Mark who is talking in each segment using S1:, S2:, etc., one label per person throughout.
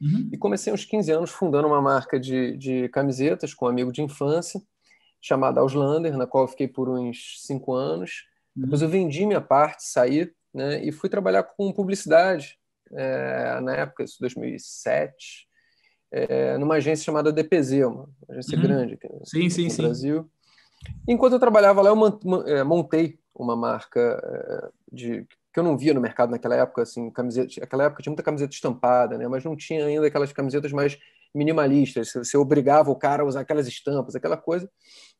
S1: Uhum. E comecei uns 15 anos fundando uma marca de, de camisetas com um amigo de infância, chamada Auslander, na qual eu fiquei por uns 5 anos. Uhum. Depois eu vendi minha parte, saí né, e fui trabalhar com publicidade, é, na época, isso 2007, é, numa agência chamada DPZ, uma agência uhum. grande aqui,
S2: sim,
S1: aqui
S2: sim,
S1: no
S2: sim.
S1: Brasil. Enquanto eu trabalhava lá, eu é, montei uma marca é, de que eu não via no mercado naquela época, assim, camiseta, naquela época tinha muita camiseta estampada, né, mas não tinha ainda aquelas camisetas mais minimalistas, você obrigava o cara a usar aquelas estampas, aquela coisa.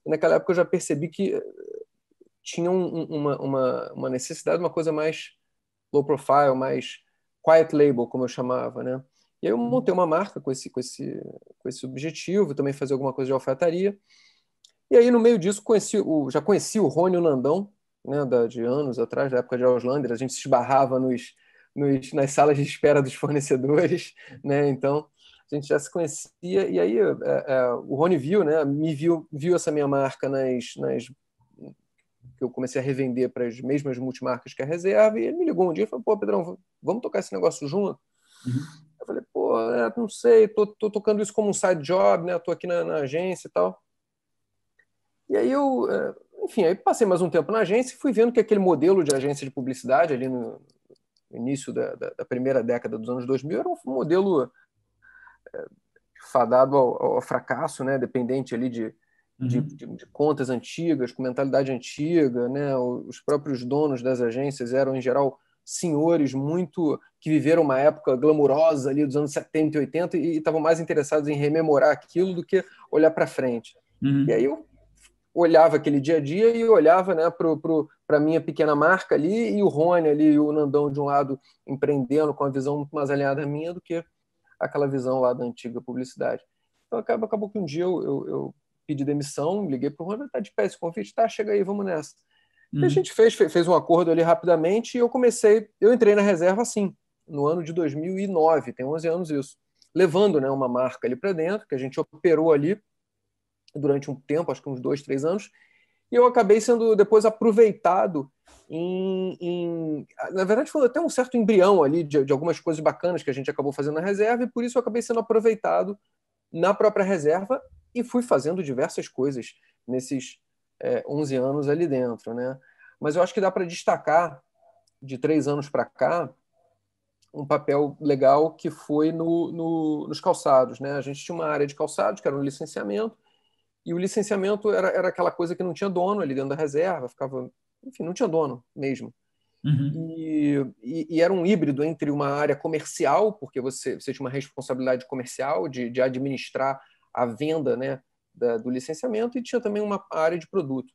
S1: E naquela época eu já percebi que eh, tinha um, uma, uma, uma necessidade, uma coisa mais low profile, mais quiet label, como eu chamava, né? E aí eu montei uma marca com esse, com esse, com esse objetivo, também fazer alguma coisa de alfaiataria. E aí, no meio disso, conheci o, já conheci o Rony o Nandão, né, da, de anos atrás, da época de Auslander, a gente se esbarrava nos, nos, nas salas de espera dos fornecedores, né? Então, a gente já se conhecia, e aí é, é, o Rony viu, né, me viu, viu essa minha marca nas, nas que eu comecei a revender para as mesmas multimarcas que a reserva, e ele me ligou um dia e falou, pô, Pedrão, vamos tocar esse negócio junto? Uhum. Eu falei, pô, é, não sei, tô, tô, tocando isso como um side job, né? Tô aqui na, na agência e tal. E aí eu, é, enfim, aí passei mais um tempo na agência e fui vendo que aquele modelo de agência de publicidade ali no início da, da, da primeira década dos anos 2000 era um modelo é, fadado ao, ao, fracasso, né? Dependente ali de, uhum. de, de, de, contas antigas, com mentalidade antiga, né? Os próprios donos das agências eram em geral senhores muito que viveram uma época glamurosa ali dos anos 70 e 80 e estavam mais interessados em rememorar aquilo do que olhar para frente. Uhum. E aí eu olhava aquele dia a dia e olhava né, para a minha pequena marca ali e o Rony ali e o Nandão de um lado empreendendo com a visão muito mais alinhada à minha do que aquela visão lá da antiga publicidade. Então acabou, acabou que um dia eu, eu, eu pedi demissão, liguei para o Rony, tá de pé esse convite, tá, chega aí, vamos nessa. Uhum. E a uhum. gente fez, fez um acordo ali rapidamente e eu comecei, eu entrei na reserva assim, no ano de 2009, tem 11 anos isso, levando né, uma marca ali para dentro, que a gente operou ali durante um tempo, acho que uns dois, três anos, e eu acabei sendo depois aproveitado em, em, na verdade foi até um certo embrião ali de, de, algumas coisas bacanas que a gente acabou fazendo na reserva e por isso eu acabei sendo aproveitado na própria reserva e fui fazendo diversas coisas nesses é, 11 anos ali dentro, né? Mas eu acho que dá para destacar de três anos para cá um papel legal que foi no, no, nos calçados, né? A gente tinha uma área de calçados que era um licenciamento e o licenciamento era, era aquela coisa que não tinha dono ali dentro da reserva, ficava, enfim, não tinha dono mesmo. Uhum. E, e, e, era um híbrido entre uma área comercial, porque você, você tinha uma responsabilidade comercial de, de administrar a venda né, da, do licenciamento, e tinha também uma área de produto.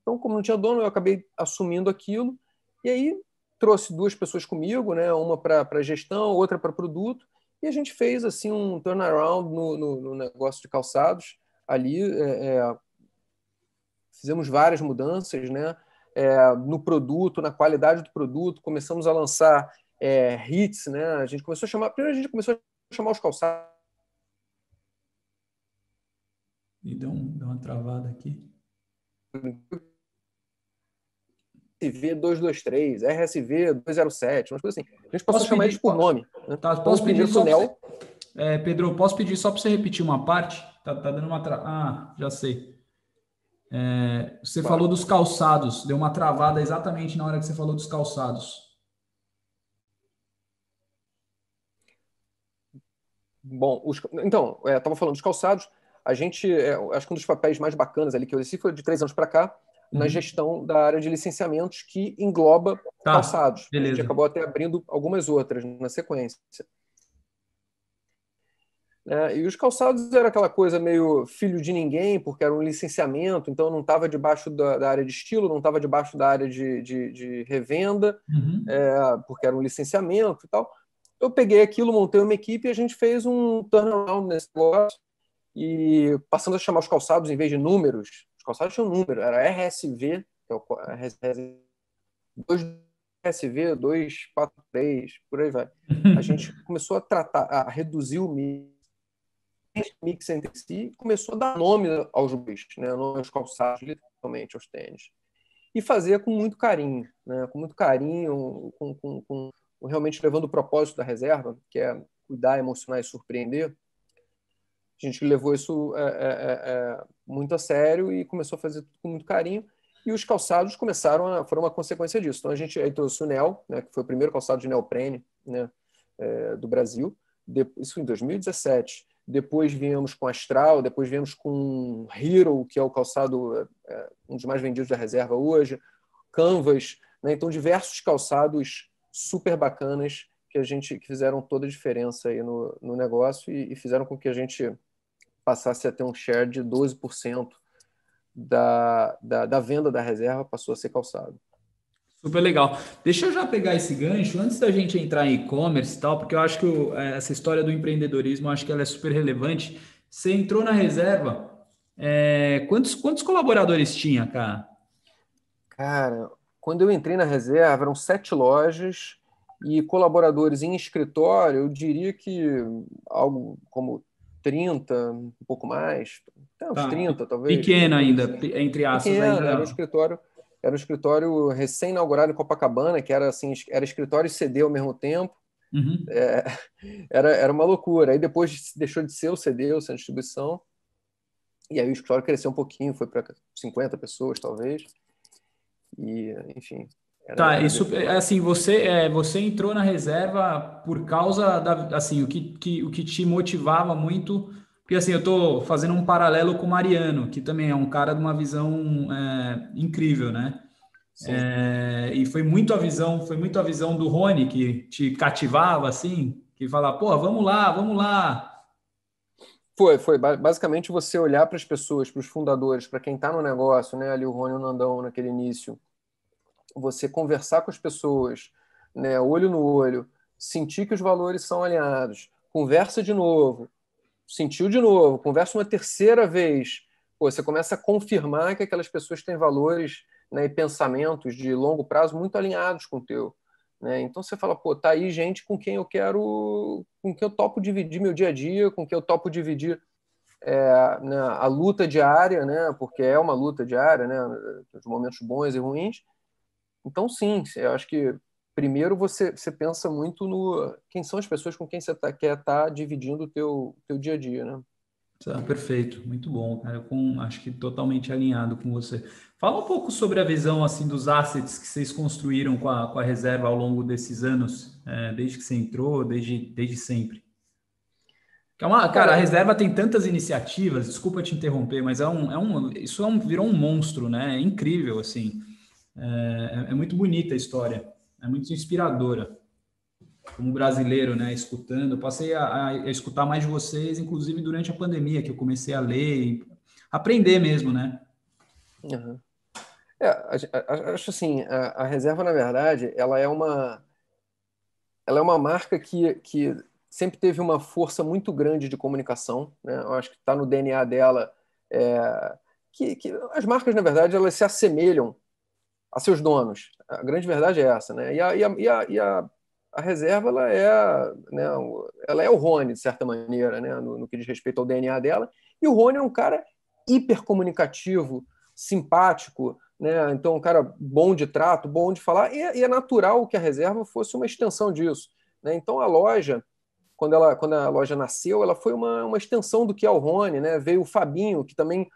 S1: Então, como não tinha dono, eu acabei assumindo aquilo, e aí trouxe duas pessoas comigo, né, uma para gestão, outra para produto, e a gente fez assim um turnaround no, no, no negócio de calçados, ali é, é, fizemos várias mudanças né? É, no produto, na qualidade do produto, começamos a lançar é, hits, né? a gente começou a chamar, primeiro a gente começou a chamar os calçados.
S2: E deu, um, deu uma travada aqui.
S1: RSV 223, RSV 207, umas coisas assim. A gente passou a chamar eles por nome. Né?
S2: Tá, posso pedir só Nel... É, Pedro, posso pedir só para você repetir uma parte? Tá, tá dando uma. Tra... Ah, já sei. É, você claro. falou dos calçados, deu uma travada exatamente na hora que você falou dos calçados.
S1: Bom, os, então, estava é, falando dos calçados. A gente, é, acho que um dos papéis mais bacanas ali que eu exerci foi de três anos para cá, uhum. na gestão da área de licenciamentos, que engloba tá, calçados. Beleza. A gente acabou até abrindo algumas outras na sequência. É, e os calçados era aquela coisa meio filho de ninguém, porque era um licenciamento, então não estava debaixo da, da, área de estilo, não estava debaixo da área de, de, de revenda, uhum. é, porque era um licenciamento e tal. Eu peguei aquilo, montei uma equipe e a gente fez um turnaround nesse negócio e passando a chamar os calçados em vez de números, os calçados tinham número, era RSV, que é o RSV, 2 243, por aí vai. A gente começou a tratar, a reduzir o mix entre si começou a dar nome aos bois, né, aos calçados, literalmente, aos tênis. E fazia com muito carinho, né, com muito carinho, com, com, com realmente levando o propósito da reserva, que é cuidar, emocionar e surpreender, a gente levou isso é, é, é, é, muito a sério e começou a fazer tudo com muito carinho. E os calçados começaram a, foram uma consequência disso. Então a gente aí trouxe o Nel, né, que foi o primeiro calçado de neoprene né, é, do Brasil, de, isso em 2017. Depois viemos com Astral, depois viemos com Hero, que é o calçado é, um dos mais vendidos da reserva hoje, Canvas, né, então diversos calçados super bacanas que a gente que fizeram toda a diferença aí no, no negócio e, e fizeram com que a gente passasse a ter um share de 12% da, da, da venda da reserva passou a ser calçado.
S2: Super legal. Deixa eu já pegar esse gancho antes da gente entrar em e-commerce e tal, porque eu acho que é, essa história do empreendedorismo, acho que ela é super relevante. Você entrou na reserva, é, quantos, quantos colaboradores tinha, cara?
S1: Cara, quando eu entrei na reserva, eram sete lojas e colaboradores em escritório, eu diria que algo como 30, um pouco mais, até uns tá. 30 talvez.
S2: Pequeno ainda, entre aspas.
S1: Ainda. Era um escritório, era um escritório recém-inaugurado em Copacabana, que era assim, era escritório e CD ao mesmo tempo. Uhum. É, era, era uma loucura. Aí depois deixou de ser o CD, o centro de distribuição. E aí o escritório cresceu um pouquinho, foi para 50 pessoas, talvez. E, enfim,
S2: tá, isso é assim, você é, você entrou na reserva por causa da assim, o que, que, o que te motivava muito, porque assim, eu estou fazendo um paralelo com o Mariano, que também é um cara de uma visão é, incrível, né? É, e foi muito a visão, foi muito a visão do Rony que te cativava assim, que falava, pô, vamos lá, vamos lá.
S1: Foi, foi basicamente você olhar para as pessoas, para os fundadores, para quem está no negócio, né? Ali o Rony e o Nandão naquele início você conversar com as pessoas, né, olho no olho, sentir que os valores são alinhados, conversa de novo, sentiu de novo, conversa uma terceira vez, pô, você começa a confirmar que aquelas pessoas têm valores né, e pensamentos de longo prazo muito alinhados com o teu. Né? Então você fala, pô, tá aí gente com quem eu quero, com quem eu topo dividir meu dia a dia, com quem eu topo dividir é, né, a luta diária, né? Porque é uma luta diária, né? Os momentos bons e ruins. Então, sim, eu acho que primeiro você, você pensa muito no quem são as pessoas com quem você tá, quer estar tá dividindo o teu, teu dia a dia, né?
S2: Ah, perfeito, muito bom, cara. Com, acho que totalmente alinhado com você. Fala um pouco sobre a visão assim dos assets que vocês construíram com a, com a reserva ao longo desses anos, é, desde que você entrou, desde, desde sempre. É uma, cara, a reserva tem tantas iniciativas. Desculpa te interromper, mas é um, é um, isso é um, virou um monstro, né? É incrível assim. É, é, muito bonita a história, é muito inspiradora. Como brasileiro, né, escutando, eu passei a, a, escutar mais de vocês, inclusive durante a pandemia, que eu comecei a ler e aprender mesmo, né?
S1: Uhum. É, acho assim, a, a, reserva, na verdade, ela é uma ela é uma marca que, que sempre teve uma força muito grande de comunicação, né? Eu acho que está no DNA dela é, que, que, as marcas, na verdade, elas se assemelham a seus donos. A grande verdade é essa, né? E a, e a, e a, e a, a reserva ela é, né, ela é o Rony, de certa maneira, né, no, no, que diz respeito ao DNA dela. E o Rony é um cara hipercomunicativo, simpático, né? Então, um cara bom de trato, bom de falar, e, e é natural que a reserva fosse uma extensão disso. Né? Então, a loja, quando, ela, quando a loja nasceu, ela foi uma, uma extensão do que é o Rony, né? Veio o Fabinho, que também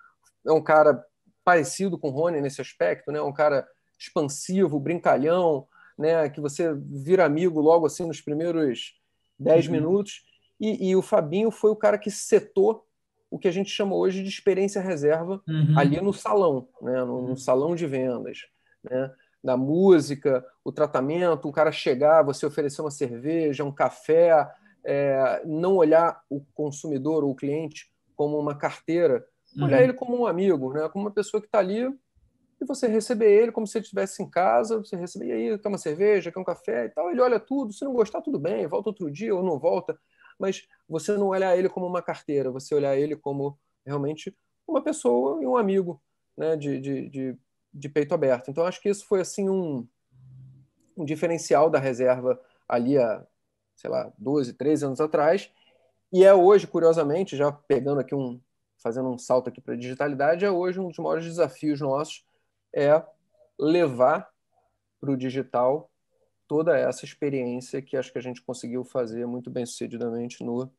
S1: é um cara parecido com o Rony nesse aspecto, né? Um cara expansivo, brincalhão, né, que você vira amigo logo assim nos primeiros 10 uhum. minutos. E, e, o Fabinho foi o cara que setou o que a gente chama hoje de experiência reserva uhum. ali no salão, né, no, no, uhum. salão de vendas. Né, da música, o tratamento, o cara chegar, você oferecer uma cerveja, um café, é, não olhar o consumidor ou o cliente como uma carteira, olhar uhum. ele como um amigo, né, como uma pessoa que está ali você receber ele como se ele estivesse em casa, você receber, e aí, quer uma cerveja, quer um café e tal, ele olha tudo, se não gostar, tudo bem, volta outro dia ou não volta, mas você não olhar ele como uma carteira, você olhar ele como realmente uma pessoa e um amigo, né, de, de, de, de peito aberto. Então, acho que isso foi, assim, um, um diferencial da reserva ali há, sei lá, 12, 13 anos atrás, e é hoje, curiosamente, já pegando aqui um, fazendo um salto aqui para a digitalidade, é hoje um dos maiores desafios nossos, é levar para o digital toda essa experiência que acho que a gente conseguiu fazer muito bem sucedidamente no,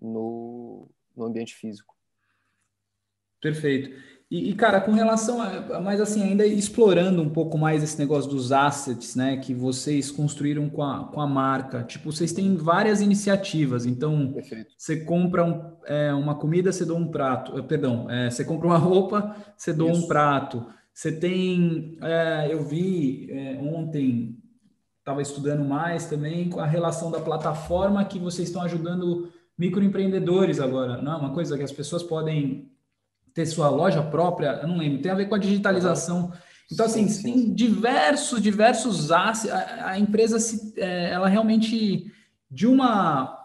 S1: no, no ambiente físico.
S2: Perfeito. E, e, cara, com relação a, mas assim, ainda explorando um pouco mais esse negócio dos assets, né, que vocês construíram com a, com a marca, tipo, vocês têm várias iniciativas, então, Perfeito. você compra um, é, uma comida, você doa um prato, eh, perdão, é, você compra uma roupa, você doa Isso. um prato, você tem, é, eu vi é, ontem, estava estudando mais também, com a relação da plataforma que vocês estão ajudando microempreendedores agora, não é uma coisa que as pessoas podem ter sua loja própria, eu não lembro, tem a ver com a digitalização. Então, assim, sim, sim. tem diversos, diversos. A, a empresa, se, é, ela realmente, de uma,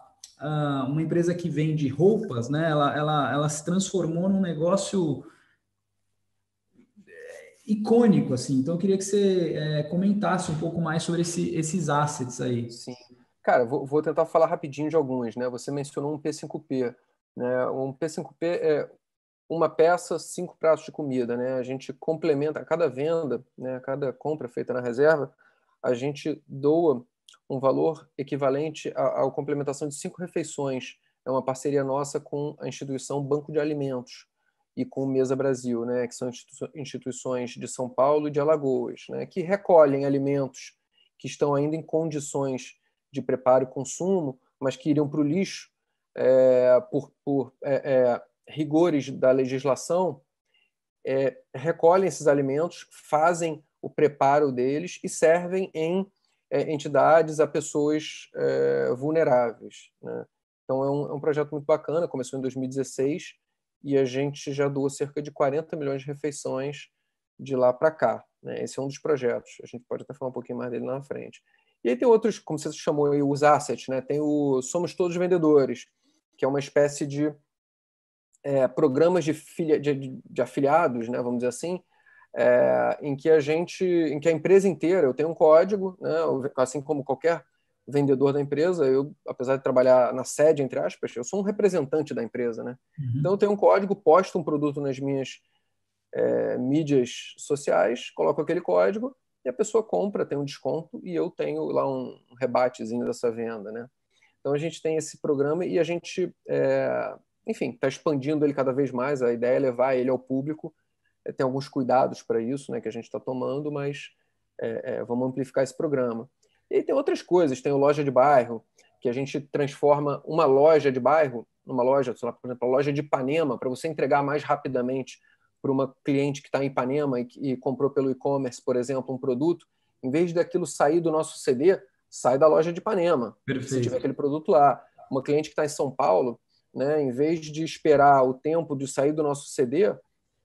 S2: uh, uma empresa que vende roupas, né, ela, ela, ela se transformou num negócio icônico, assim. Então, eu queria que você é, comentasse um pouco mais sobre esse, esses assets aí.
S1: Sim. Cara, vou, vou tentar falar rapidinho de alguns, né? Você mencionou um P5P. Né? Um P5P é uma peça, cinco pratos de comida, né? A gente complementa a cada venda, né? A cada compra feita na reserva, a gente doa um valor equivalente à, à complementação de cinco refeições. É uma parceria nossa com a instituição Banco de Alimentos e com o Mesa Brasil, né? Que são instituições de São Paulo e de Alagoas, né? Que recolhem alimentos que estão ainda em condições de preparo e consumo, mas que iriam para o lixo é, por, por é, é, rigores da legislação, é, recolhem esses alimentos, fazem o preparo deles e servem em é, entidades a pessoas é, vulneráveis. Né? Então, um, é um, projeto muito bacana, começou em 2016 e a gente já doou cerca de 40 milhões de refeições de lá para cá. Né? Esse é um dos projetos, a gente pode até falar um pouquinho mais dele na frente. E aí tem outros, como você chamou aí, os assets, né? tem o Somos Todos Vendedores, que é uma espécie de é, programas de, filia, de, de, afiliados, né, vamos dizer assim, é, em que a gente, em que a empresa inteira, eu tenho um código, né, assim como qualquer vendedor da empresa, eu, apesar de trabalhar na sede, entre aspas, eu sou um representante da empresa, né? Uhum. Então eu tenho um código, posto um produto nas minhas é, mídias sociais, coloco aquele código e a pessoa compra, tem um desconto e eu tenho lá um rebatezinho dessa venda, né? Então a gente tem esse programa e a gente é, enfim, está expandindo ele cada vez mais. A ideia é levar ele ao público. É, tem alguns cuidados para isso, né, que a gente está tomando, mas é, é, vamos amplificar esse programa. E tem outras coisas. Tem o loja de bairro, que a gente transforma uma loja de bairro numa loja, lá, por exemplo, a loja de Ipanema, para você entregar mais rapidamente para uma cliente que está em Ipanema e, e comprou pelo e-commerce, por exemplo, um produto, em vez daquilo sair do nosso CD, sai da loja de Ipanema, Perfeito. se tiver aquele produto lá. Uma cliente que está em São Paulo, né? Em vez de esperar o tempo de sair do nosso CD,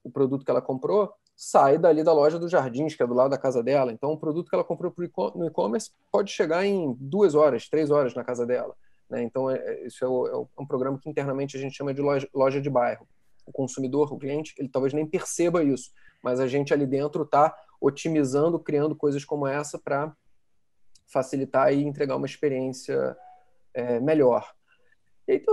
S1: o produto que ela comprou, sai dali da loja dos Jardins, que é do lado da casa dela. Então, o produto que ela comprou no e-commerce pode chegar em duas horas, três horas na casa dela. Né? Então, é, é isso é, o, é, um programa que internamente a gente chama de loja, loja de bairro. O consumidor, o cliente, ele talvez nem perceba isso, mas a gente ali dentro está otimizando, criando coisas como essa para facilitar e entregar uma experiência é, melhor. E aí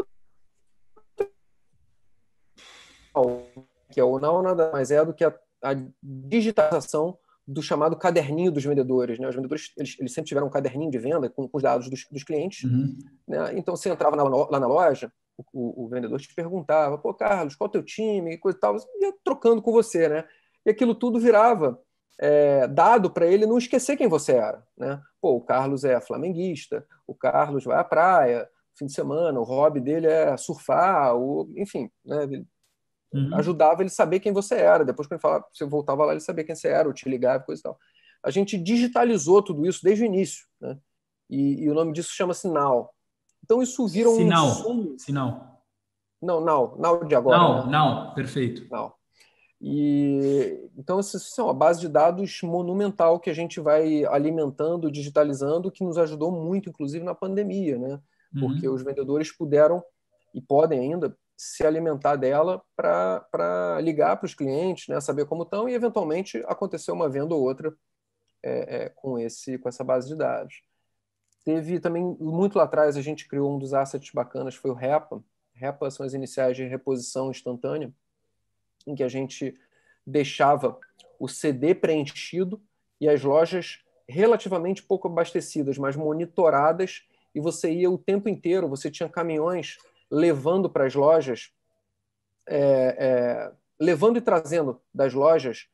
S1: que é o não nada mais é do que a, a digitalização do chamado caderninho dos vendedores. Né? Os vendedores eles, eles sempre tiveram um caderninho de venda com, com os dados dos, dos clientes. Uhum. Né? Então, você entrava na, lá na loja, o, o, vendedor te perguntava, pô, Carlos, qual é o teu time? E coisa e tal. ia trocando com você, né? E aquilo tudo virava é, dado para ele não esquecer quem você era. Né? Pô, o Carlos é flamenguista, o Carlos vai à praia, fim de semana, o hobby dele é surfar, o, enfim, né? Uhum. Ajudava ele a saber quem você era. Depois, quando ele falava, você voltava lá, ele sabia quem você era, ou te ligava, coisa e tal. A gente digitalizou tudo isso desde o início, né? E, e o nome disso chama-se Now. Então, isso vira um.
S2: Sinal. Sinal.
S1: Não, Now. Now de agora.
S2: Não, né? não, perfeito.
S1: Now. E então isso é uma base de dados monumental que a gente vai alimentando, digitalizando, que nos ajudou muito, inclusive na pandemia, né? Porque uhum. os vendedores puderam e podem ainda se alimentar dela para ligar para os clientes, né, saber como estão e eventualmente acontecer uma venda ou outra é, é, com esse com essa base de dados. Teve também muito lá atrás a gente criou um dos assets bacanas foi o REPA. REPA são as iniciais de reposição instantânea, em que a gente deixava o CD preenchido e as lojas relativamente pouco abastecidas, mas monitoradas, e você ia o tempo inteiro, você tinha caminhões levando para as lojas, é, é, levando e trazendo das lojas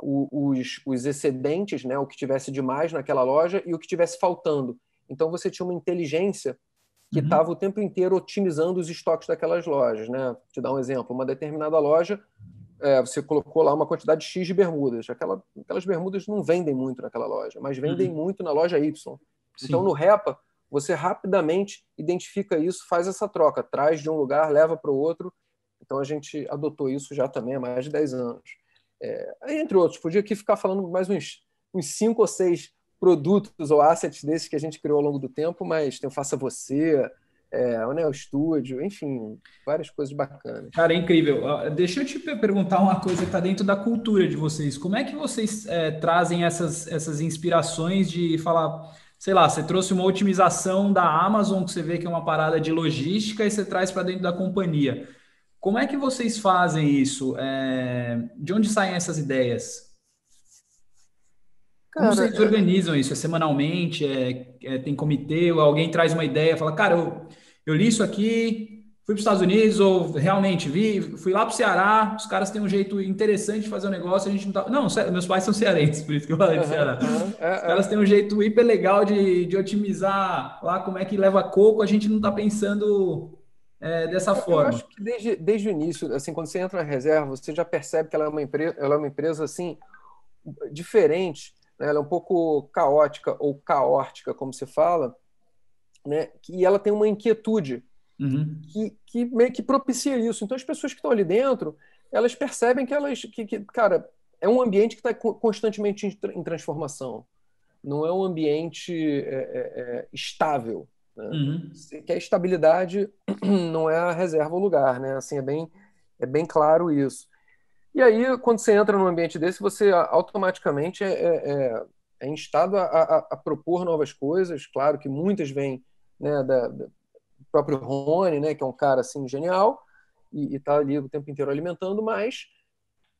S1: os, os excedentes, né, o que tivesse demais naquela loja e o que tivesse faltando. Então você tinha uma inteligência que estava uhum. o tempo inteiro otimizando os estoques daquelas lojas. Né? Te dar um exemplo: uma determinada loja, é, você colocou lá uma quantidade X de bermudas. Aquela, aquelas bermudas não vendem muito naquela loja, mas vendem uhum. muito na loja Y. Sim. Então no REPA, você rapidamente identifica isso, faz essa troca, traz de um lugar, leva para o outro. Então a gente adotou isso já também há mais de 10 anos. É, entre outros, podia aqui ficar falando mais uns, uns cinco ou seis produtos ou assets desses que a gente criou ao longo do tempo, mas tem o Faça Você, é, o Neo Studio, enfim, várias coisas bacanas.
S2: Cara, é incrível. Deixa eu te perguntar uma coisa que está dentro da cultura de vocês. Como é que vocês é, trazem essas, essas inspirações de falar, sei lá, você trouxe uma otimização da Amazon, que você vê que é uma parada de logística, e você traz para dentro da companhia. Como é que vocês fazem isso? É, de onde saem essas ideias? Cara, Como vocês organizam isso? É semanalmente? É, é, tem comitê? Ou alguém traz uma ideia, fala, cara, eu, eu li isso aqui, fui para os Estados Unidos, ou realmente vi, fui lá para o Ceará, os caras têm um jeito interessante de fazer o um negócio, a gente não tá. Não, meus pais são cearenses, por isso que eu falei de Ceará. Uhum, os caras têm um jeito hiper legal de, de otimizar lá como é que leva coco, a gente não está pensando é, dessa eu forma. Eu
S1: acho que desde, desde o início, assim, quando você entra na reserva, você já percebe que ela é uma empresa, ela é uma empresa assim diferente né? ela é um pouco caótica ou caórtica, como se fala, né? e ela tem uma inquietude uhum. que, que meio que propicia isso. Então, as pessoas que estão ali dentro, elas percebem que elas, que, que cara, é um ambiente que está constantemente em transformação. Não é um ambiente é, é, é, estável. Né? Uhum. Que a estabilidade não é a reserva o lugar, né? Assim é bem é bem claro isso. E aí, quando você entra num ambiente desse, você automaticamente é, é, é, é instado a, a, a, propor novas coisas. Claro que muitas vêm né, da, próprio Rony, né, que é um cara assim genial e está ali o tempo inteiro alimentando, mas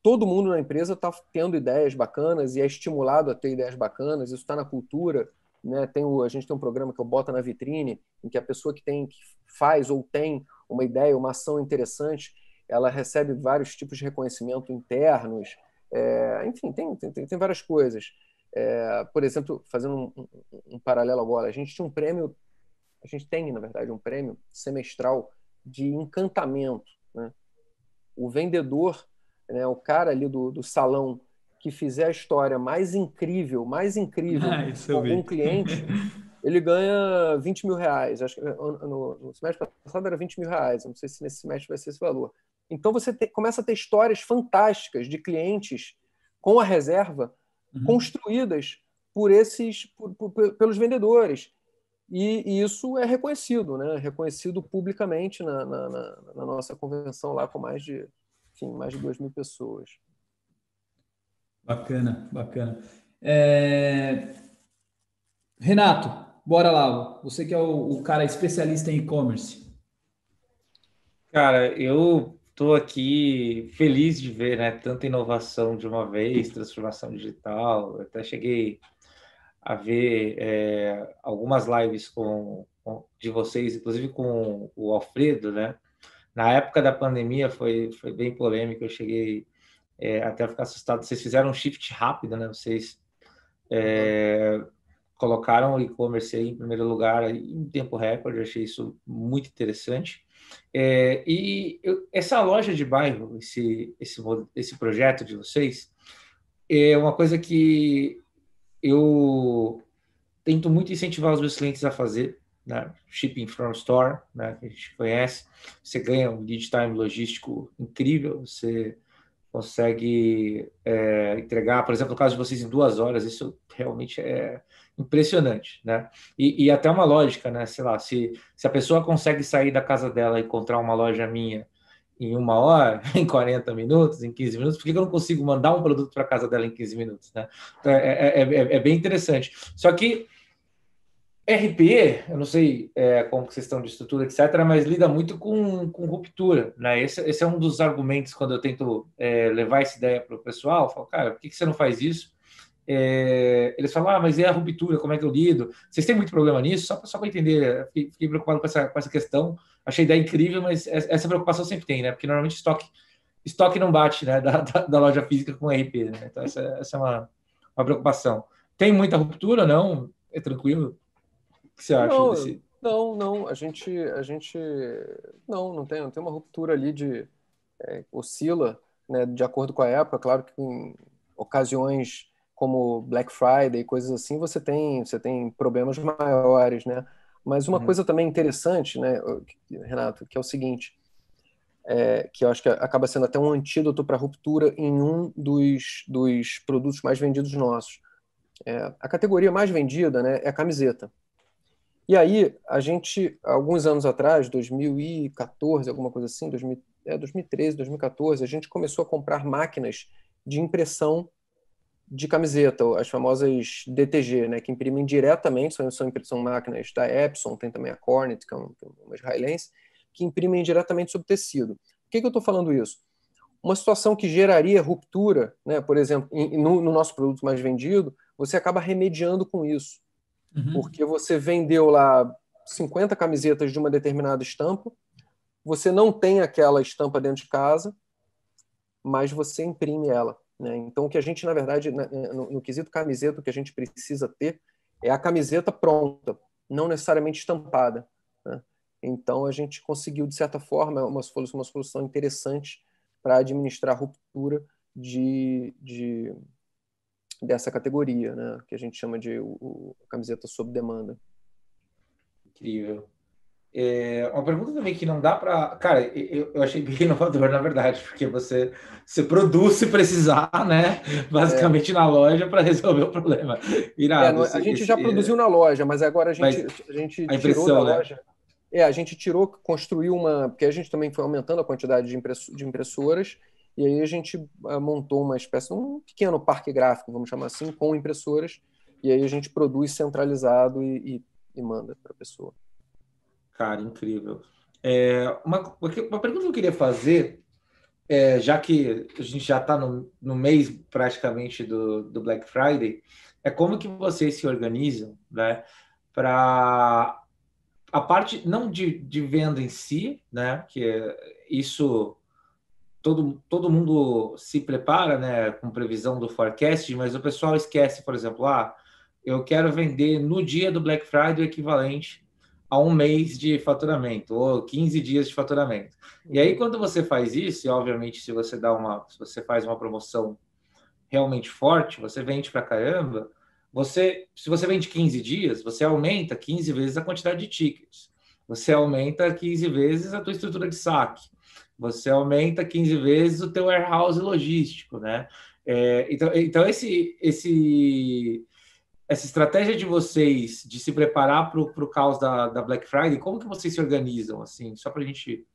S1: todo mundo na empresa está tendo ideias bacanas e é estimulado a ter ideias bacanas. Isso está na cultura. Né? Tem o, a gente tem um programa que eu Bota na Vitrine, em que a pessoa que tem que faz ou tem uma ideia, uma ação interessante, ela recebe vários tipos de reconhecimento internos, é, enfim, tem, tem, tem várias coisas. É, por exemplo, fazendo um, um, um, paralelo agora, a gente tinha um prêmio, a gente tem, na verdade, um prêmio semestral de encantamento. Né? O vendedor, né, o cara ali do, do salão que fizer a história mais incrível, mais incrível ah, com algum cliente, ele ganha 20 mil reais. Acho que no, no semestre passado era 20 mil reais. Não sei se nesse semestre vai ser esse valor. Então você te, começa a ter histórias fantásticas de clientes com a reserva uhum. construídas por esses por, por, pelos vendedores. E, e, isso é reconhecido, né? reconhecido publicamente na, na, na, na nossa convenção lá com mais de, enfim, mais de 2 mil pessoas.
S2: Bacana, bacana. É... Renato, bora lá. Você que é o, o cara especialista em e-commerce.
S3: Cara, eu estou aqui feliz de ver né, tanta inovação de uma vez, transformação digital. Eu até cheguei a ver é, algumas lives com, com, de vocês, inclusive com o Alfredo, né? Na época da pandemia foi, foi bem polêmico, eu cheguei é, até a ficar assustado. Vocês fizeram um shift rápido, né? Vocês é, colocaram o e-commerce em primeiro lugar em tempo recorde, achei isso muito interessante. É, e eu, essa loja de bairro, esse, esse, esse projeto de vocês, é uma coisa que eu tento muito incentivar os meus clientes a fazer, né? Shipping from Store, né? que a gente conhece. Você ganha um lead time logístico incrível, você consegue é, entregar, por exemplo, no caso de vocês, em duas horas, isso realmente é impressionante, né? E, e, até uma lógica, né? Sei lá, se, se a pessoa consegue sair da casa dela e encontrar uma loja minha em uma hora, em 40 minutos, em 15 minutos, por que eu não consigo mandar um produto para casa dela em 15 minutos, né? Então, é, é, é, é, bem interessante. Só que RP, eu não sei é, como vocês estão de estrutura, etc., mas lida muito com, com ruptura, né? Esse, esse é um dos argumentos quando eu tento é, levar essa ideia para o pessoal, eu falo, cara, por que, que você não faz isso? é, eles falam, ah, mas é a ruptura, como é que eu lido? Vocês têm muito problema nisso? Só, só para entender, fiquei, fiquei, preocupado com essa, com essa questão. Achei a ideia incrível, mas essa preocupação sempre tem, né? Porque normalmente estoque, estoque não bate né? da, da, da loja física com RP, né? Então essa, essa é uma, uma preocupação. Tem muita ruptura, não? É tranquilo? O que você acha
S1: não,
S3: desse...
S1: Não, não, a gente, a gente, não, não tem, não tem uma ruptura ali de, é, oscila, né, de acordo com a época, claro que em ocasiões como Black Friday e coisas assim, você tem, você tem problemas maiores, né? Mas uma uhum. coisa também interessante, né, Renato, que é o seguinte, é, que eu acho que acaba sendo até um antídoto para a ruptura em um dos, dos produtos mais vendidos nossos. É, a categoria mais vendida né, é a camiseta. E aí, a gente, alguns anos atrás, 2014, alguma coisa assim, 2000, é, 2013, 2014, a gente começou a comprar máquinas de impressão de camiseta, as famosas DTG, né, que imprimem diretamente, são, são, são máquinas da Epson, tem também a Cornet, que é, um, é uma israelense, que imprimem diretamente sobre tecido. Por que, que eu estou falando isso? Uma situação que geraria ruptura, né, por exemplo, no, no nosso produto mais vendido, você acaba remediando com isso. Uhum. Porque você vendeu lá 50 camisetas de uma determinada estampa, você não tem aquela estampa dentro de casa, mas você imprime ela. Né? Então, o que a gente, na verdade, no, no quesito camiseta, o que a gente precisa ter é a camiseta pronta, não necessariamente estampada. Né? Então, a gente conseguiu, de certa forma, uma uma solução interessante para administrar a ruptura de, de, dessa categoria, né? que a gente chama de o, o camiseta sob demanda.
S3: Incrível. É, uma pergunta também que não dá para. Cara, eu, eu, achei bem inovador, na verdade, porque você, você produz se precisar, né? Basicamente é. na loja para resolver o problema.
S1: Irado, é, a gente esse, já produziu na loja, mas agora a gente, a gente a tirou da né? loja. É, a gente tirou, construiu uma. Porque a gente também foi aumentando a quantidade de, de impressoras, e aí a gente uh, montou uma espécie, um pequeno parque gráfico, vamos chamar assim, com impressoras, e aí a gente produz centralizado e, e, e manda para a pessoa.
S3: Cara, incrível. É, uma, uma pergunta que eu queria fazer, é, já que a gente já está no, no mês praticamente do, do Black Friday, é como que vocês se organizam né, para a parte não de, de venda em si, né, que é, isso todo, todo mundo se prepara né, com previsão do forecast, mas o pessoal esquece, por exemplo, ah, eu quero vender no dia do Black Friday o equivalente a um mês de faturamento ou 15 dias de faturamento. E aí, quando você faz isso, e obviamente, se você dá uma, se você faz uma promoção realmente forte, você vende para caramba, você, se você vende 15 dias, você aumenta 15 vezes a quantidade de tickets. Você aumenta 15 vezes a tua estrutura de saque. Você aumenta 15 vezes o teu warehouse logístico, né? É, então, então esse, esse essa estratégia de vocês de se preparar para o caos da, da, Black Friday, como que vocês se organizam, assim, só para a gente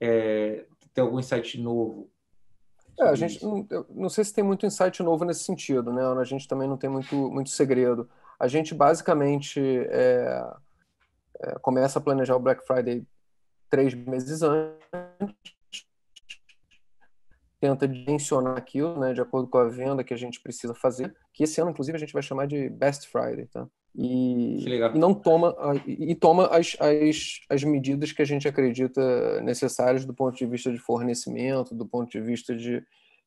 S3: é, ter algum insight novo?
S1: É, a gente não, não, sei se tem muito insight novo nesse sentido, né? A gente também não tem muito, muito segredo. A gente basicamente é, é, começa a planejar o Black Friday três meses antes tenta dimensionar aquilo, né, de acordo com a venda que a gente precisa fazer, que esse ano, inclusive, a gente vai chamar de Best Friday, tá? E, e não toma e toma as, as, as medidas que a gente acredita necessárias do ponto de vista de fornecimento, do ponto de vista de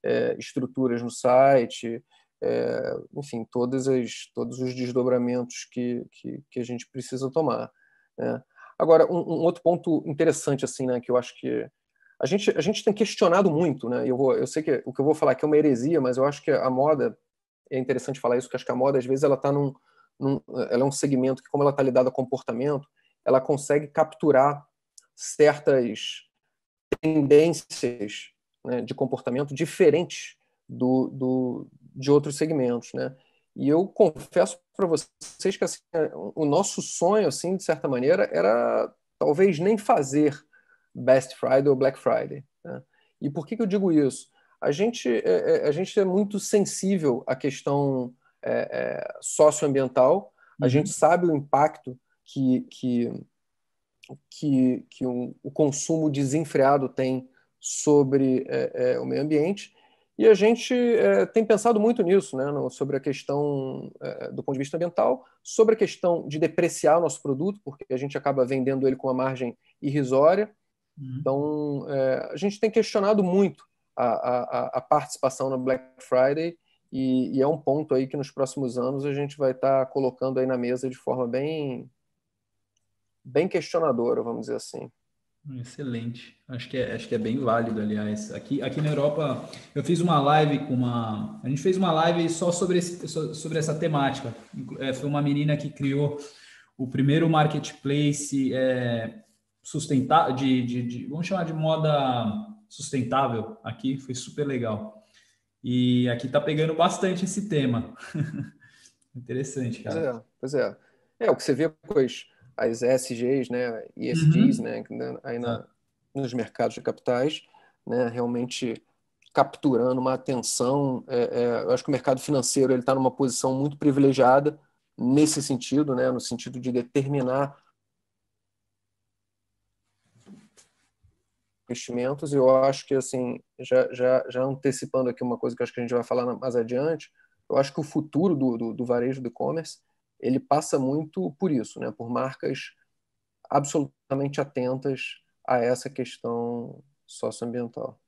S1: é, estruturas no site, é, enfim, todas as, todos os desdobramentos que, que, que a gente precisa tomar. Né? Agora, um, um, outro ponto interessante, assim, né, que eu acho que a gente, a gente tem questionado muito, né? Eu, vou, eu sei que o que eu vou falar aqui é uma heresia, mas eu acho que a moda, é interessante falar isso, que acho que a moda, às vezes, ela está num, num, Ela é um segmento que, como ela está ligada a comportamento, ela consegue capturar certas tendências né, de comportamento diferentes do, do, de outros segmentos, né? E eu confesso para vocês que assim, o nosso sonho, assim, de certa maneira, era talvez nem fazer Best Friday ou Black Friday. Né? E por que, que eu digo isso? A gente é, é, a gente é muito sensível à questão é, é, socioambiental, a uhum. gente sabe o impacto que, que, que, que um, o consumo desenfreado tem sobre é, é, o meio ambiente, E a gente é, tem pensado muito nisso, né, no, sobre a questão do ponto de vista ambiental, sobre a questão de depreciar o nosso produto, porque a gente acaba vendendo ele com uma margem irrisória. Uhum. Então, é, a gente tem questionado muito a, a, a, participação na Black Friday e, e, é um ponto aí que nos próximos anos a gente vai estar tá colocando aí na mesa de forma bem, bem questionadora, vamos dizer assim.
S2: Excelente. Acho que é, acho que é bem válido, aliás. Aqui, aqui na Europa, eu fiz uma live com uma. A gente fez uma live só sobre, esse, sobre essa temática. É, foi uma menina que criou o primeiro marketplace é, sustentável, de, de, de, vamos chamar de moda sustentável aqui. Foi super legal. E aqui tá pegando bastante esse tema. Interessante,
S1: cara. Pois é, pois é. É, o que você vê com as as ESGs, né, ESGs, uhum. né, aí na, nos mercados de capitais, né, realmente capturando uma atenção. É, é, eu acho que o mercado financeiro ele está numa posição muito privilegiada nesse sentido, né, no sentido de determinar investimentos. Eu acho que assim, já, já, já antecipando aqui uma coisa que acho que a gente vai falar mais adiante, eu acho que o futuro do, do, do varejo do e-commerce ele passa muito por isso, né? por marcas absolutamente atentas a essa questão socioambiental.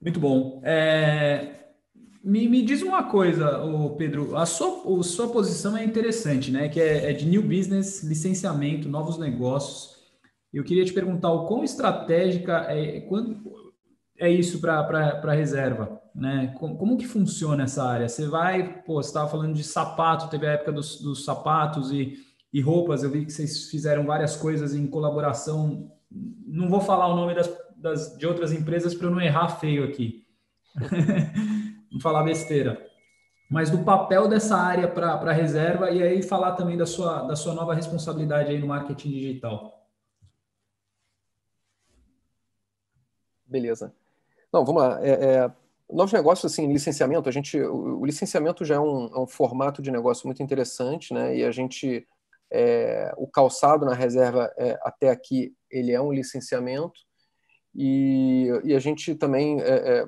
S2: Muito bom. É... Me, me, diz uma coisa, Pedro, a sua, a sua posição é interessante, né? Que é, é, de new business, licenciamento, novos negócios. Eu queria te perguntar o quão estratégica é, quando, é isso para a reserva? né? Como, como, que funciona essa área? Você vai, pô, você estava falando de sapato, teve a época dos, dos sapatos e, e, roupas, eu vi que vocês fizeram várias coisas em colaboração. Não vou falar o nome das, das de outras empresas para eu não errar feio aqui. não falar besteira. Mas do papel dessa área para a reserva e aí falar também da sua, da sua nova responsabilidade aí no marketing digital.
S1: Beleza. Não, vamos lá. É, é, Novos negócios, assim, licenciamento, a gente, o, o licenciamento já é um, é um, formato de negócio muito interessante, né? E a gente, é, o calçado na reserva é, até aqui, ele é um licenciamento e, e a gente também é,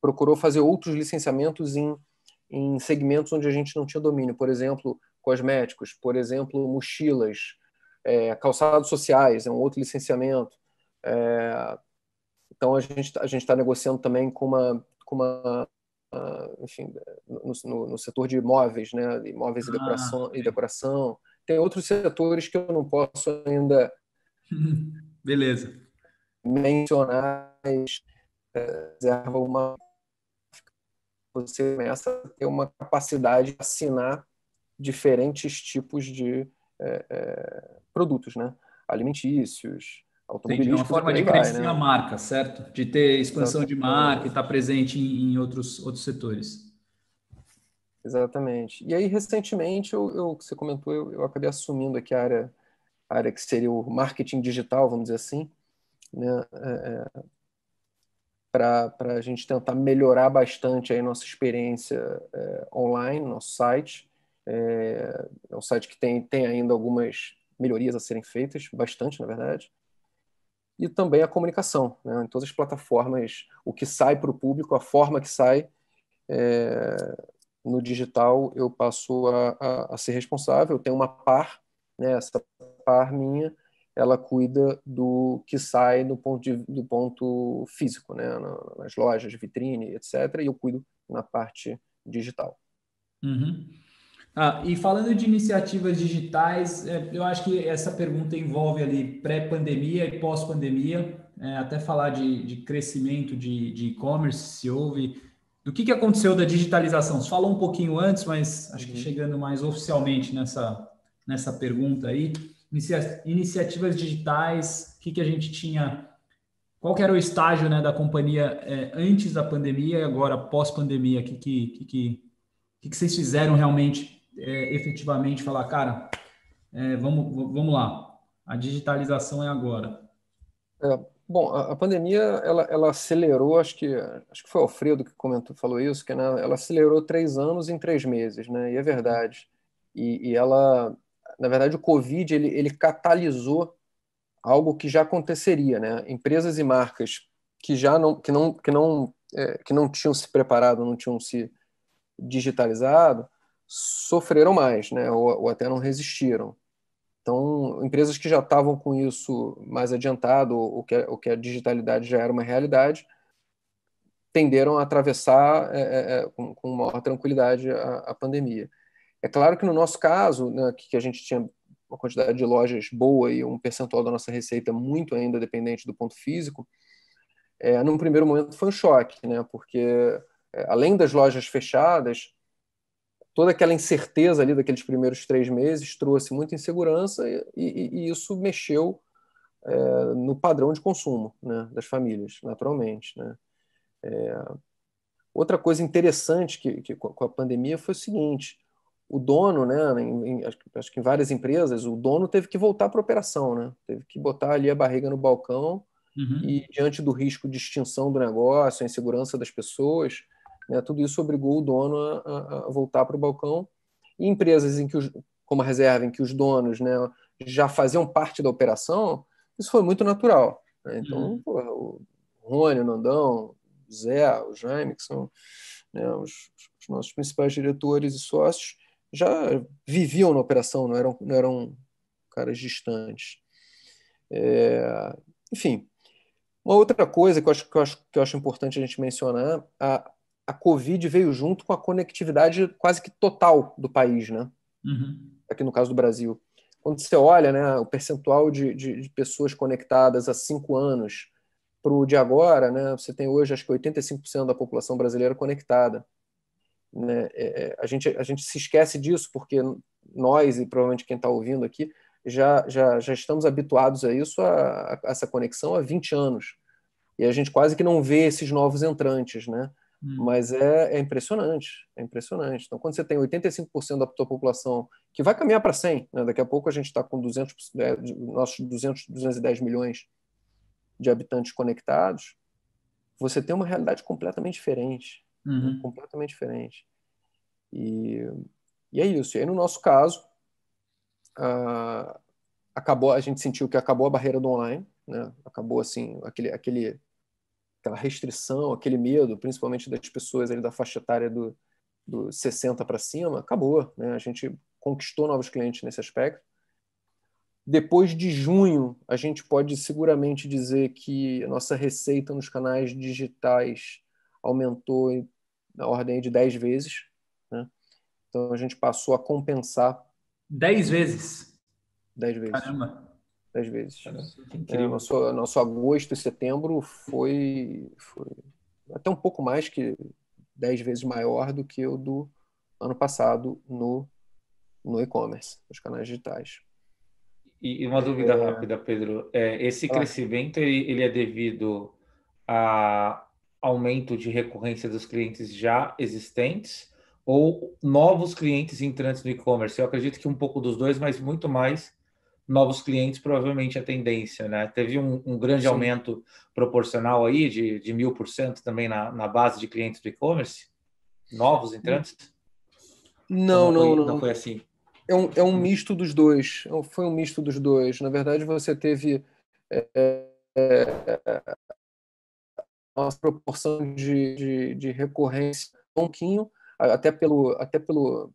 S1: procurou fazer outros licenciamentos em, em segmentos onde a gente não tinha domínio, por exemplo, cosméticos, por exemplo, mochilas, calçados sociais, é um outro licenciamento. É, então a gente a gente está negociando também com uma com uma enfim, no, no, no, setor de imóveis, né, imóveis ah, e, decoração, e decoração. Tem outros setores que eu não posso ainda
S2: Beleza.
S1: mencionar, mas é, reserva uma você começa a ter uma capacidade de assinar diferentes tipos de é, é, produtos, né? alimentícios.
S2: Entendi, uma forma de crescer vai, né? a marca, certo? De ter expansão Exatamente. de marca e estar tá presente em, em, outros, outros setores.
S1: Exatamente. E aí, recentemente, eu, eu você comentou, eu, eu, acabei assumindo aqui a área, a área que seria o marketing digital, vamos dizer assim, né? É, é para a gente tentar melhorar bastante a nossa experiência é, online, nosso site. É, é um site que tem, tem ainda algumas melhorias a serem feitas, bastante, na verdade e também a comunicação. Né? Em todas as plataformas, o que sai para o público, a forma que sai é, no digital, eu passo a, a, a, ser responsável. Eu tenho uma par, né? essa par minha, ela cuida do que sai do ponto, de, do ponto físico, né? nas lojas, vitrine, etc. E eu cuido na parte digital.
S2: Uhum. Ah, e falando de iniciativas digitais, é, eu acho que essa pergunta envolve ali pré-pandemia e pós-pandemia, é, até falar de, de crescimento de e-commerce, se houve. Do que, que aconteceu da digitalização? Você falou um pouquinho antes, mas acho que uhum. chegando mais oficialmente nessa, nessa pergunta aí. Inicia, iniciativas digitais, o que, que a gente tinha qual era o estágio né, da companhia é, antes da pandemia e agora pós-pandemia? O que, que, que, que, que vocês fizeram realmente é, efetivamente falar, cara, é, vamos, vamos lá, a digitalização é agora?
S1: É, bom, a, a, pandemia ela, ela acelerou, acho que acho que foi o Alfredo que comentou, falou isso, que né, ela acelerou três anos em três meses, né? E é verdade. E, e ela, na verdade, o Covid ele, ele catalisou algo que já aconteceria, né? Empresas e marcas que já não que não que não é, que não tinham se preparado, não tinham se digitalizado, sofreram mais, né? Ou, ou até não resistiram. Então, empresas que já estavam com isso mais adiantado, ou que, ou que a digitalidade já era uma realidade, tenderam a atravessar é, é, é, com, com maior tranquilidade a, a, pandemia. É claro que no nosso caso, né, que, que a gente tinha uma quantidade de lojas boa e um percentual da nossa receita muito ainda dependente do ponto físico, é, num primeiro momento foi um choque, né, porque é, além das lojas fechadas, toda aquela incerteza ali daqueles primeiros três meses trouxe muita insegurança e, e, e isso mexeu é, no padrão de consumo né, das famílias, naturalmente. Né. É, outra coisa interessante que, que, com a pandemia foi o seguinte: o dono, né, em, acho que em várias empresas, o dono teve que voltar para a operação, né, teve que botar ali a barriga no balcão uhum. e, diante do risco de extinção do negócio, a insegurança das pessoas, né, tudo isso obrigou o dono a, a voltar para o balcão. E empresas em que, os, como a reserva, em que os donos né, já faziam parte da operação, isso foi muito natural. Né? Então, uhum. pô, o Rony, o Nandão, Zé, o Jaime, que são né, os, os, nossos principais diretores e sócios, já viviam na operação, não eram, não eram caras distantes. É, enfim, uma outra coisa que eu, acho, que, eu acho, que eu acho importante a gente mencionar, a, a Covid veio junto com a conectividade quase que total do país, né? Uhum. Aqui no caso do Brasil. Quando você olha né, o percentual de, de, de pessoas conectadas há cinco anos para o de agora, né, você tem hoje acho que 85% da população brasileira conectada. Né? É, é, a, gente, a gente se esquece disso porque nós, e provavelmente quem está ouvindo aqui, já, já, já estamos habituados a isso, a, a, essa conexão há 20 anos. E a gente quase que não vê esses novos entrantes, né? Hum. Mas é, é, impressionante, é impressionante. Então, quando você tem 85% da tua população que vai caminhar para 100, né? daqui a pouco a gente está com 200, é, nossos 200, 210 milhões de habitantes conectados, você tem uma realidade completamente diferente. Uhum. Completamente diferente. E, e é isso. E aí, no nosso caso, uh, acabou, a gente sentiu que acabou a barreira do online, né? acabou assim, aquele, aquele, aquela restrição, aquele medo, principalmente das pessoas ali da faixa etária do, do 60 para cima, acabou. Né? A gente conquistou novos clientes nesse aspecto. Depois de junho, a gente pode seguramente dizer que a nossa receita nos canais digitais aumentou na ordem de 10 vezes. Né? Então a gente passou a compensar.
S2: 10 vezes?
S1: 10 vezes. Caramba! 10 vezes. É, nosso, nosso agosto e setembro foi, foi até um pouco mais que 10 vezes maior do que o do ano passado no, no e-commerce, nos canais digitais.
S3: E uma dúvida é... rápida, Pedro. É, esse crescimento ele, ele é devido a aumento de recorrência dos clientes já existentes ou novos clientes entrantes no e-commerce? Eu acredito que um pouco dos dois, mas muito mais novos clientes, provavelmente a tendência, né? Teve um, um grande Sim. aumento proporcional aí de, de mil por cento também na, na base de clientes do e-commerce? Novos entrantes?
S1: Não, não,
S3: não,
S1: foi, não.
S3: Não foi assim
S1: é um, é um misto dos dois. É foi um misto dos dois. Na verdade, você teve é, é, uma proporção de, de, de, recorrência um pouquinho, até pelo, até pelo,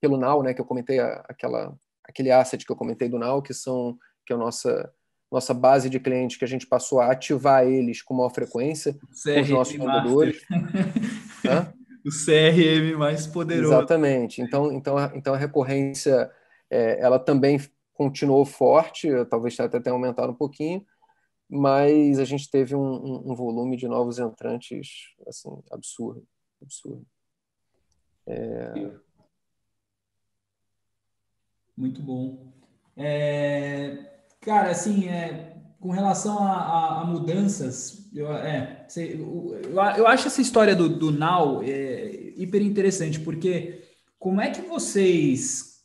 S1: pelo Now, né, que eu comentei, aquela, aquele asset que eu comentei do Now, que são que é a nossa nossa base de clientes que a gente passou a ativar eles com maior frequência, com os nossos vendedores.
S2: o CRM mais poderoso.
S1: Exatamente. Então, então, então a recorrência é, ela também continuou forte, talvez até tenha aumentado um pouquinho, mas a gente teve um, um, um volume de novos entrantes assim absurdo, absurdo. É...
S2: Muito bom. É, cara, assim, é, com relação a, a, a mudanças, eu, é, eu, eu, acho essa história do, do Now é, hiper interessante, porque como é que vocês.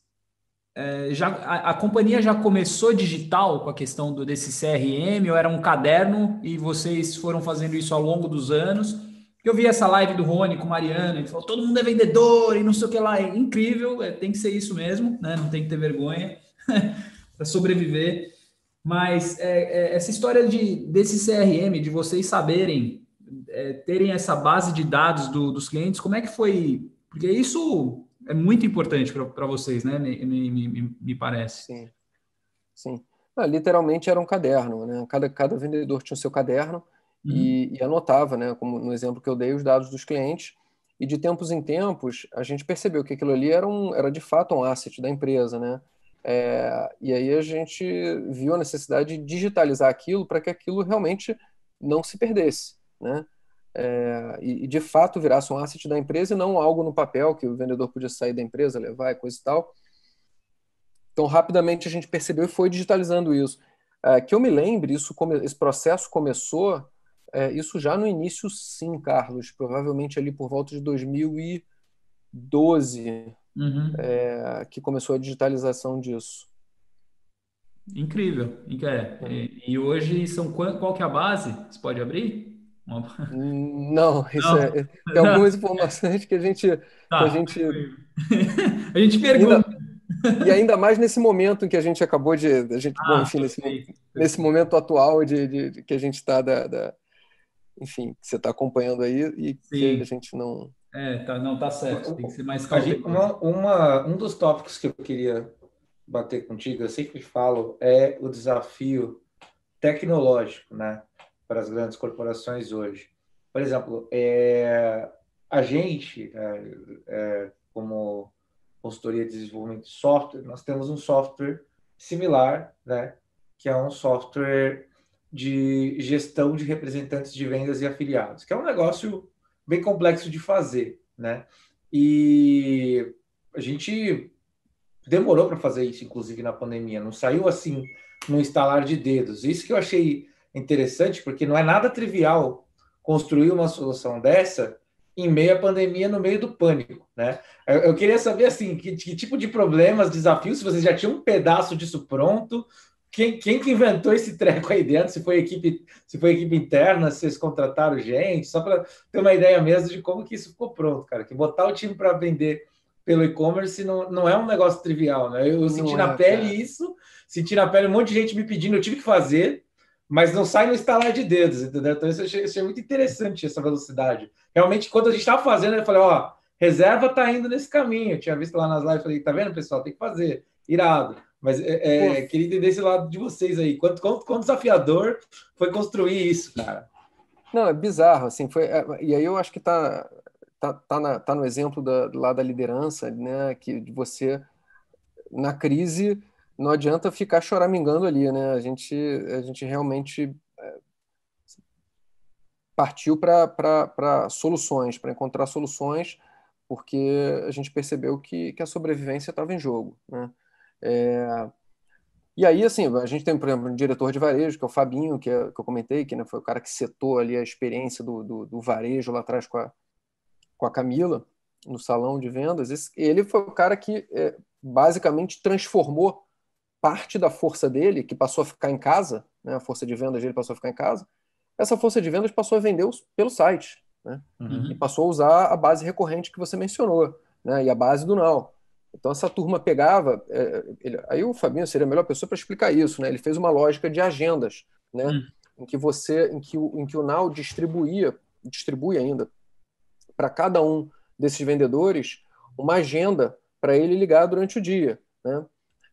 S2: É, já, a, a, companhia já começou digital com a questão do, desse CRM, ou era um caderno e vocês foram fazendo isso ao longo dos anos? Eu vi essa live do Rony com o Mariano, ele falou: todo mundo é vendedor e não sei o que lá. É incrível, é, tem que ser isso mesmo, né? não tem que ter vergonha para sobreviver. Mas é, é, essa história de, desse CRM, de vocês saberem, é, terem essa base de dados do, dos clientes, como é que foi? Porque isso é muito importante para vocês, né? Me, me, me, me, parece.
S1: Sim. Sim. Ah, literalmente era um caderno, né? Cada, cada vendedor tinha o seu caderno uhum. e, e, anotava, né? Como no exemplo que eu dei, os dados dos clientes. E de tempos em tempos, a gente percebeu que aquilo ali era, um, era de fato um asset da empresa, né? É, e aí a gente viu a necessidade de digitalizar aquilo para que aquilo realmente não se perdesse, né? É, e, de fato virasse um asset da empresa e não algo no papel que o vendedor podia sair da empresa, levar e coisa e tal. Então, rapidamente a gente percebeu e foi digitalizando isso. É, que eu me lembre, isso esse processo começou, é, isso já no início, sim, Carlos, provavelmente ali por volta de 2012, uhum. é, que começou a digitalização disso.
S2: Incrível. É. E, e, hoje são qual que é a base? Você pode abrir?
S1: Não, isso Não. É, tem algumas informações que a gente, tá. que a gente,
S2: a gente pergunta.
S1: Ainda, e ainda mais nesse momento em que a gente acabou de. A gente, ah, bom, enfim, nesse, nesse momento atual de, de, de que a gente está da, da, Enfim, que você está acompanhando aí e sim. que a gente não.
S2: É, tá, não, tá certo. Tem que ser mais
S3: calmo. Uma, uma, um dos tópicos que eu queria bater contigo, eu sempre falo, é o desafio tecnológico, né? Para as grandes corporações hoje. Por exemplo, é, a gente, é, é, como consultoria de desenvolvimento de software, nós temos um software similar, né, que é um software de gestão de representantes de vendas e afiliados, que é um negócio bem complexo de fazer, né? E a gente demorou para fazer isso, inclusive na pandemia, não saiu assim no instalar de dedos. Isso que eu achei interessante, porque não é nada trivial construir uma solução dessa em meio à pandemia, no meio do pânico, né? Eu, queria saber, assim, que, que, tipo de problemas, desafios, se vocês já tinham um pedaço disso pronto, quem, quem que inventou esse treco aí dentro, se foi equipe, se foi equipe interna, se vocês contrataram gente, só para ter uma ideia mesmo de como que isso ficou pronto, cara, que botar o time para vender pelo e-commerce não, não é um negócio trivial, né? Eu, eu senti na é, pele cara. isso, senti na pele um monte de gente me pedindo, eu tive que fazer, mas não sai no estalar de dedos, entendeu? Então, isso eu achei, achei muito interessante essa velocidade. Realmente, quando a gente estava fazendo, eu falei, ó, reserva tá indo nesse caminho. Eu tinha visto lá nas lives, falei, tá vendo, pessoal? Tem que fazer. Irado. Mas é, é queria entender esse lado de vocês aí. Quanto, quanto, quanto desafiador foi construir isso, cara?
S1: Não, é bizarro, assim, foi, é, e aí eu acho que tá, tá, tá, na, tá no exemplo da, lá da liderança, né, que de você, na crise, não adianta ficar choramingando ali, né? A gente, a gente realmente é, partiu para soluções, para encontrar soluções, porque a gente percebeu que, que a sobrevivência estava em jogo, né? É, e aí, assim, a gente tem, por exemplo, um diretor de varejo, que é o Fabinho, que, é, que eu comentei, que né, foi o cara que setou ali a experiência do, do, do, varejo lá atrás com a, com a Camila, no salão de vendas. Esse, ele foi o cara que é, basicamente transformou parte da força dele, que passou a ficar em casa, né, a força de vendas dele passou a ficar em casa, essa força de vendas passou a vender pelo site. Né, uhum. E passou a usar a base recorrente que você mencionou, né, e a base do Now. Então essa turma pegava, é, ele, aí o Fabinho seria a melhor pessoa para explicar isso, né? Ele fez uma lógica de agendas, né? Uhum. Em que você, em que o, em que o Now distribuía, distribui ainda para cada um desses vendedores uma agenda para ele ligar durante o dia, né?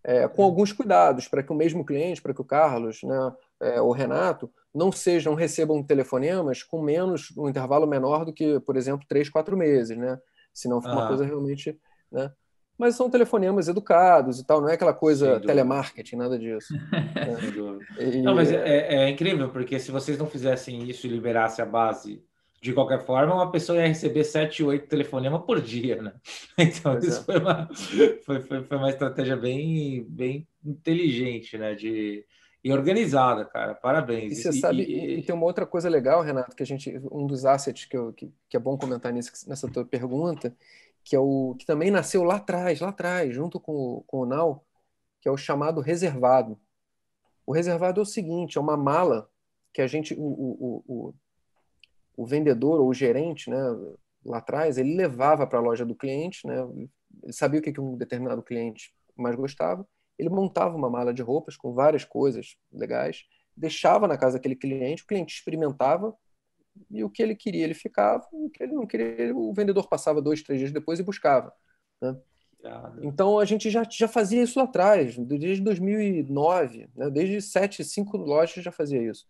S1: é, com alguns cuidados, para que o mesmo cliente, para que o Carlos, né, é, o Renato, não sejam, recebam telefonemas com menos, um intervalo menor do que, por exemplo, três, quatro meses, né? Senão fica ah. uma coisa realmente. Né? Mas são telefonemas educados e tal, não é aquela coisa telemarketing, nada disso.
S3: é. e... Não, mas é, é, incrível, porque se vocês não fizessem isso e liberassem a base de qualquer forma, uma pessoa ia receber 7, 8 telefonemas por dia, né? Então, pois isso é. foi, uma, foi, foi, foi, uma estratégia bem, bem inteligente, né? De, e organizada, cara. Parabéns.
S1: E você e, sabe, e, e, tem uma outra coisa legal, Renato, que a gente, um dos assets que, eu, que, que é bom comentar nessa tua pergunta, que é o que também nasceu lá atrás, lá atrás, junto com, com o Nau, que é o chamado reservado. O reservado é o seguinte, é uma mala que a gente, o, o, o o vendedor ou o gerente, né, lá atrás, ele levava para a loja do cliente, né, ele sabia o que, que um determinado cliente mais gostava, ele montava uma mala de roupas com várias coisas legais, deixava na casa daquele cliente, o cliente experimentava e o que ele queria ele ficava, e o que ele não queria o vendedor passava dois, três dias depois e buscava. Né? Então a gente já, já fazia isso lá atrás, desde 2009, né? desde sete, cinco lojas já fazia isso.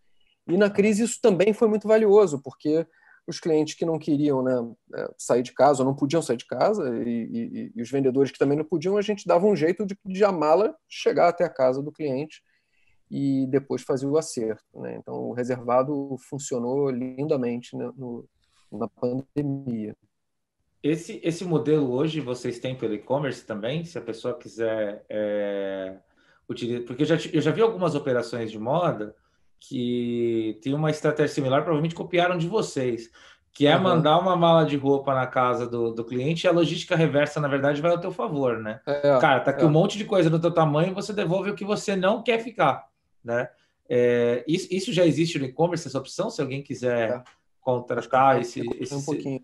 S1: E na crise isso também foi muito valioso, porque os clientes que não queriam né, é, sair de casa, ou não podiam sair de casa, e, e, e, os vendedores que também não podiam, a gente dava um jeito de, de a mala chegar até a casa do cliente e depois fazia o acerto. Né? Então o reservado funcionou lindamente né, no, na pandemia.
S3: Esse, esse modelo hoje vocês têm pelo e-commerce também? Se a pessoa quiser é, utilizar. Porque eu já, eu já vi algumas operações de moda que tem uma estratégia similar, provavelmente copiaram de vocês, que é uhum. mandar uma mala de roupa na casa do, do cliente e a logística reversa, na verdade, vai ao teu favor, né? É, Cara, tá aqui é. um monte de coisa do teu tamanho, você devolve o que você não quer ficar, né? É, isso, isso, já existe no e-commerce, essa opção, se alguém quiser é. contratar esse, esse, um pouquinho.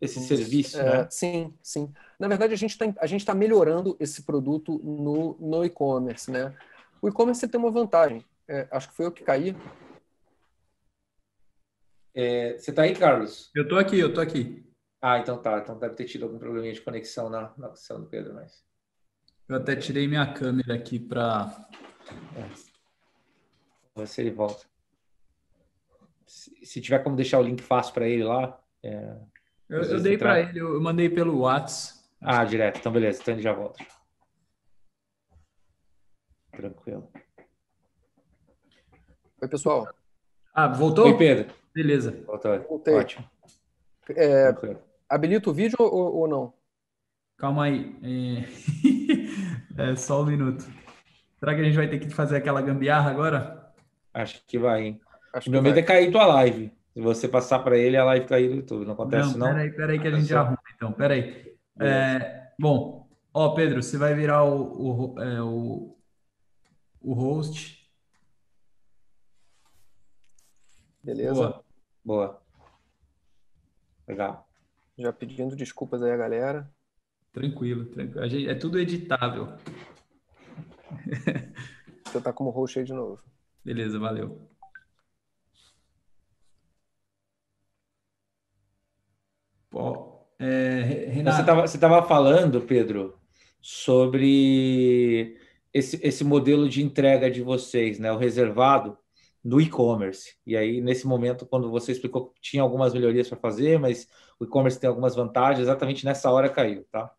S3: esse serviço,
S1: é, né? Sim, sim. Na verdade, a gente está tá melhorando esse produto no, no e-commerce, né? O e-commerce tem uma vantagem é, acho que foi eu que caí.
S3: É, você está aí, Carlos?
S2: Eu estou aqui, eu estou aqui.
S3: Ah, então tá. Então deve ter tido algum probleminha de conexão na, na opção do Pedro, mas.
S2: Eu até tirei minha câmera aqui para.
S3: Ver se ele volta. Se, se, tiver como deixar o link fácil para ele lá. É...
S2: Eu, eu dei para ele, eu mandei pelo WhatsApp.
S3: Ah, direto. Então, beleza. Então ele já volta. Tranquilo.
S1: Oi, pessoal.
S2: Ah, voltou?
S3: Oi, Pedro.
S2: Beleza.
S3: Voltou.
S1: Voltei. Ótimo. É, habilita o vídeo ou, ou não?
S2: Calma aí. É... é... só um minuto. Será que a gente vai ter que fazer aquela gambiarra agora?
S3: Acho que vai, hein? Acho Meu medo vai. é cair tua live. Se você passar para ele, a live cair no YouTube. Não acontece, não?
S2: Peraí, peraí, que a gente arruma, então. Peraí. É, bom, ó, Pedro, você vai virar o, o, é, o, o host
S1: Beleza?
S3: Boa. Boa. Legal.
S1: Já pedindo desculpas aí a galera.
S2: Tranquilo, tranquilo. É tudo editável.
S1: Você tá como host aí de novo.
S2: Beleza, valeu. Pô, é,
S3: Renato... Você estava falando, Pedro, sobre esse, esse modelo de entrega de vocês, né? O reservado no e-commerce. E aí, nesse momento, quando você explicou que tinha algumas melhorias para fazer, mas o e-commerce tem algumas vantagens, exatamente nessa hora caiu, tá?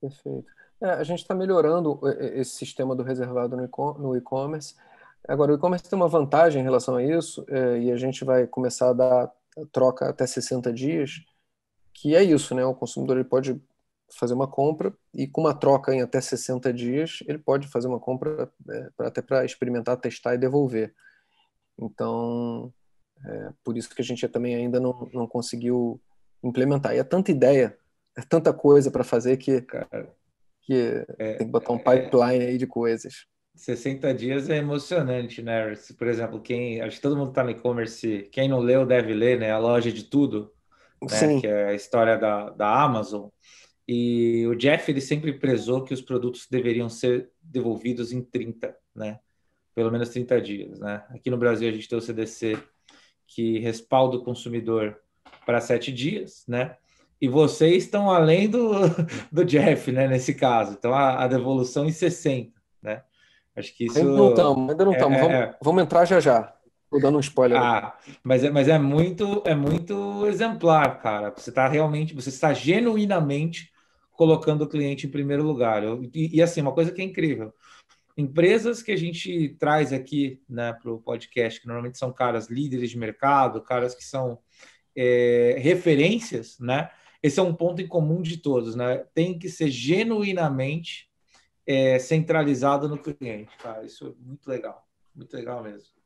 S1: Perfeito. É, a gente está melhorando esse sistema do reservado no e-commerce. Agora, o e-commerce tem uma vantagem em relação a isso, é, e a gente vai começar a dar troca até 60 dias, que é isso, né? O consumidor ele pode fazer uma compra e com uma troca em até 60 dias, ele pode fazer uma compra é, até para experimentar, testar e devolver. Então, é por isso que a gente também ainda não, não conseguiu implementar. E é tanta ideia, é tanta coisa para fazer que, Cara, que é, tem que botar um é. pipeline é, aí de coisas.
S3: 60 dias é emocionante, né? Por exemplo, quem acho que todo mundo está no e-commerce, quem não leu deve ler, né? A loja de tudo, né? que é a história da, da Amazon. E o Jeff ele sempre prezou que os produtos deveriam ser devolvidos em 30, né? pelo menos 30 dias. Né? Aqui no Brasil a gente tem o CDC que respalda o consumidor para sete dias, né? E vocês estão além do, do Jeff, né? Nesse caso. Então a, a devolução em 60, né? Acho que isso.
S1: Ainda não estamos, ainda não estamos. É, vamos, é... vamos entrar já já. Estou dando um spoiler.
S3: Ah, mas é, mas é muito, é muito exemplar, cara. Você está realmente, você está genuinamente colocando o cliente em primeiro lugar. Eu, e, e, assim, uma coisa que é incrível empresas que a gente traz aqui né, para o podcast, que normalmente são caras líderes de mercado, caras que são é, referências, né? Esse é um ponto em comum de todos, né? Tem que ser genuinamente é, centralizado no cliente, cara. Isso é muito legal, muito legal mesmo.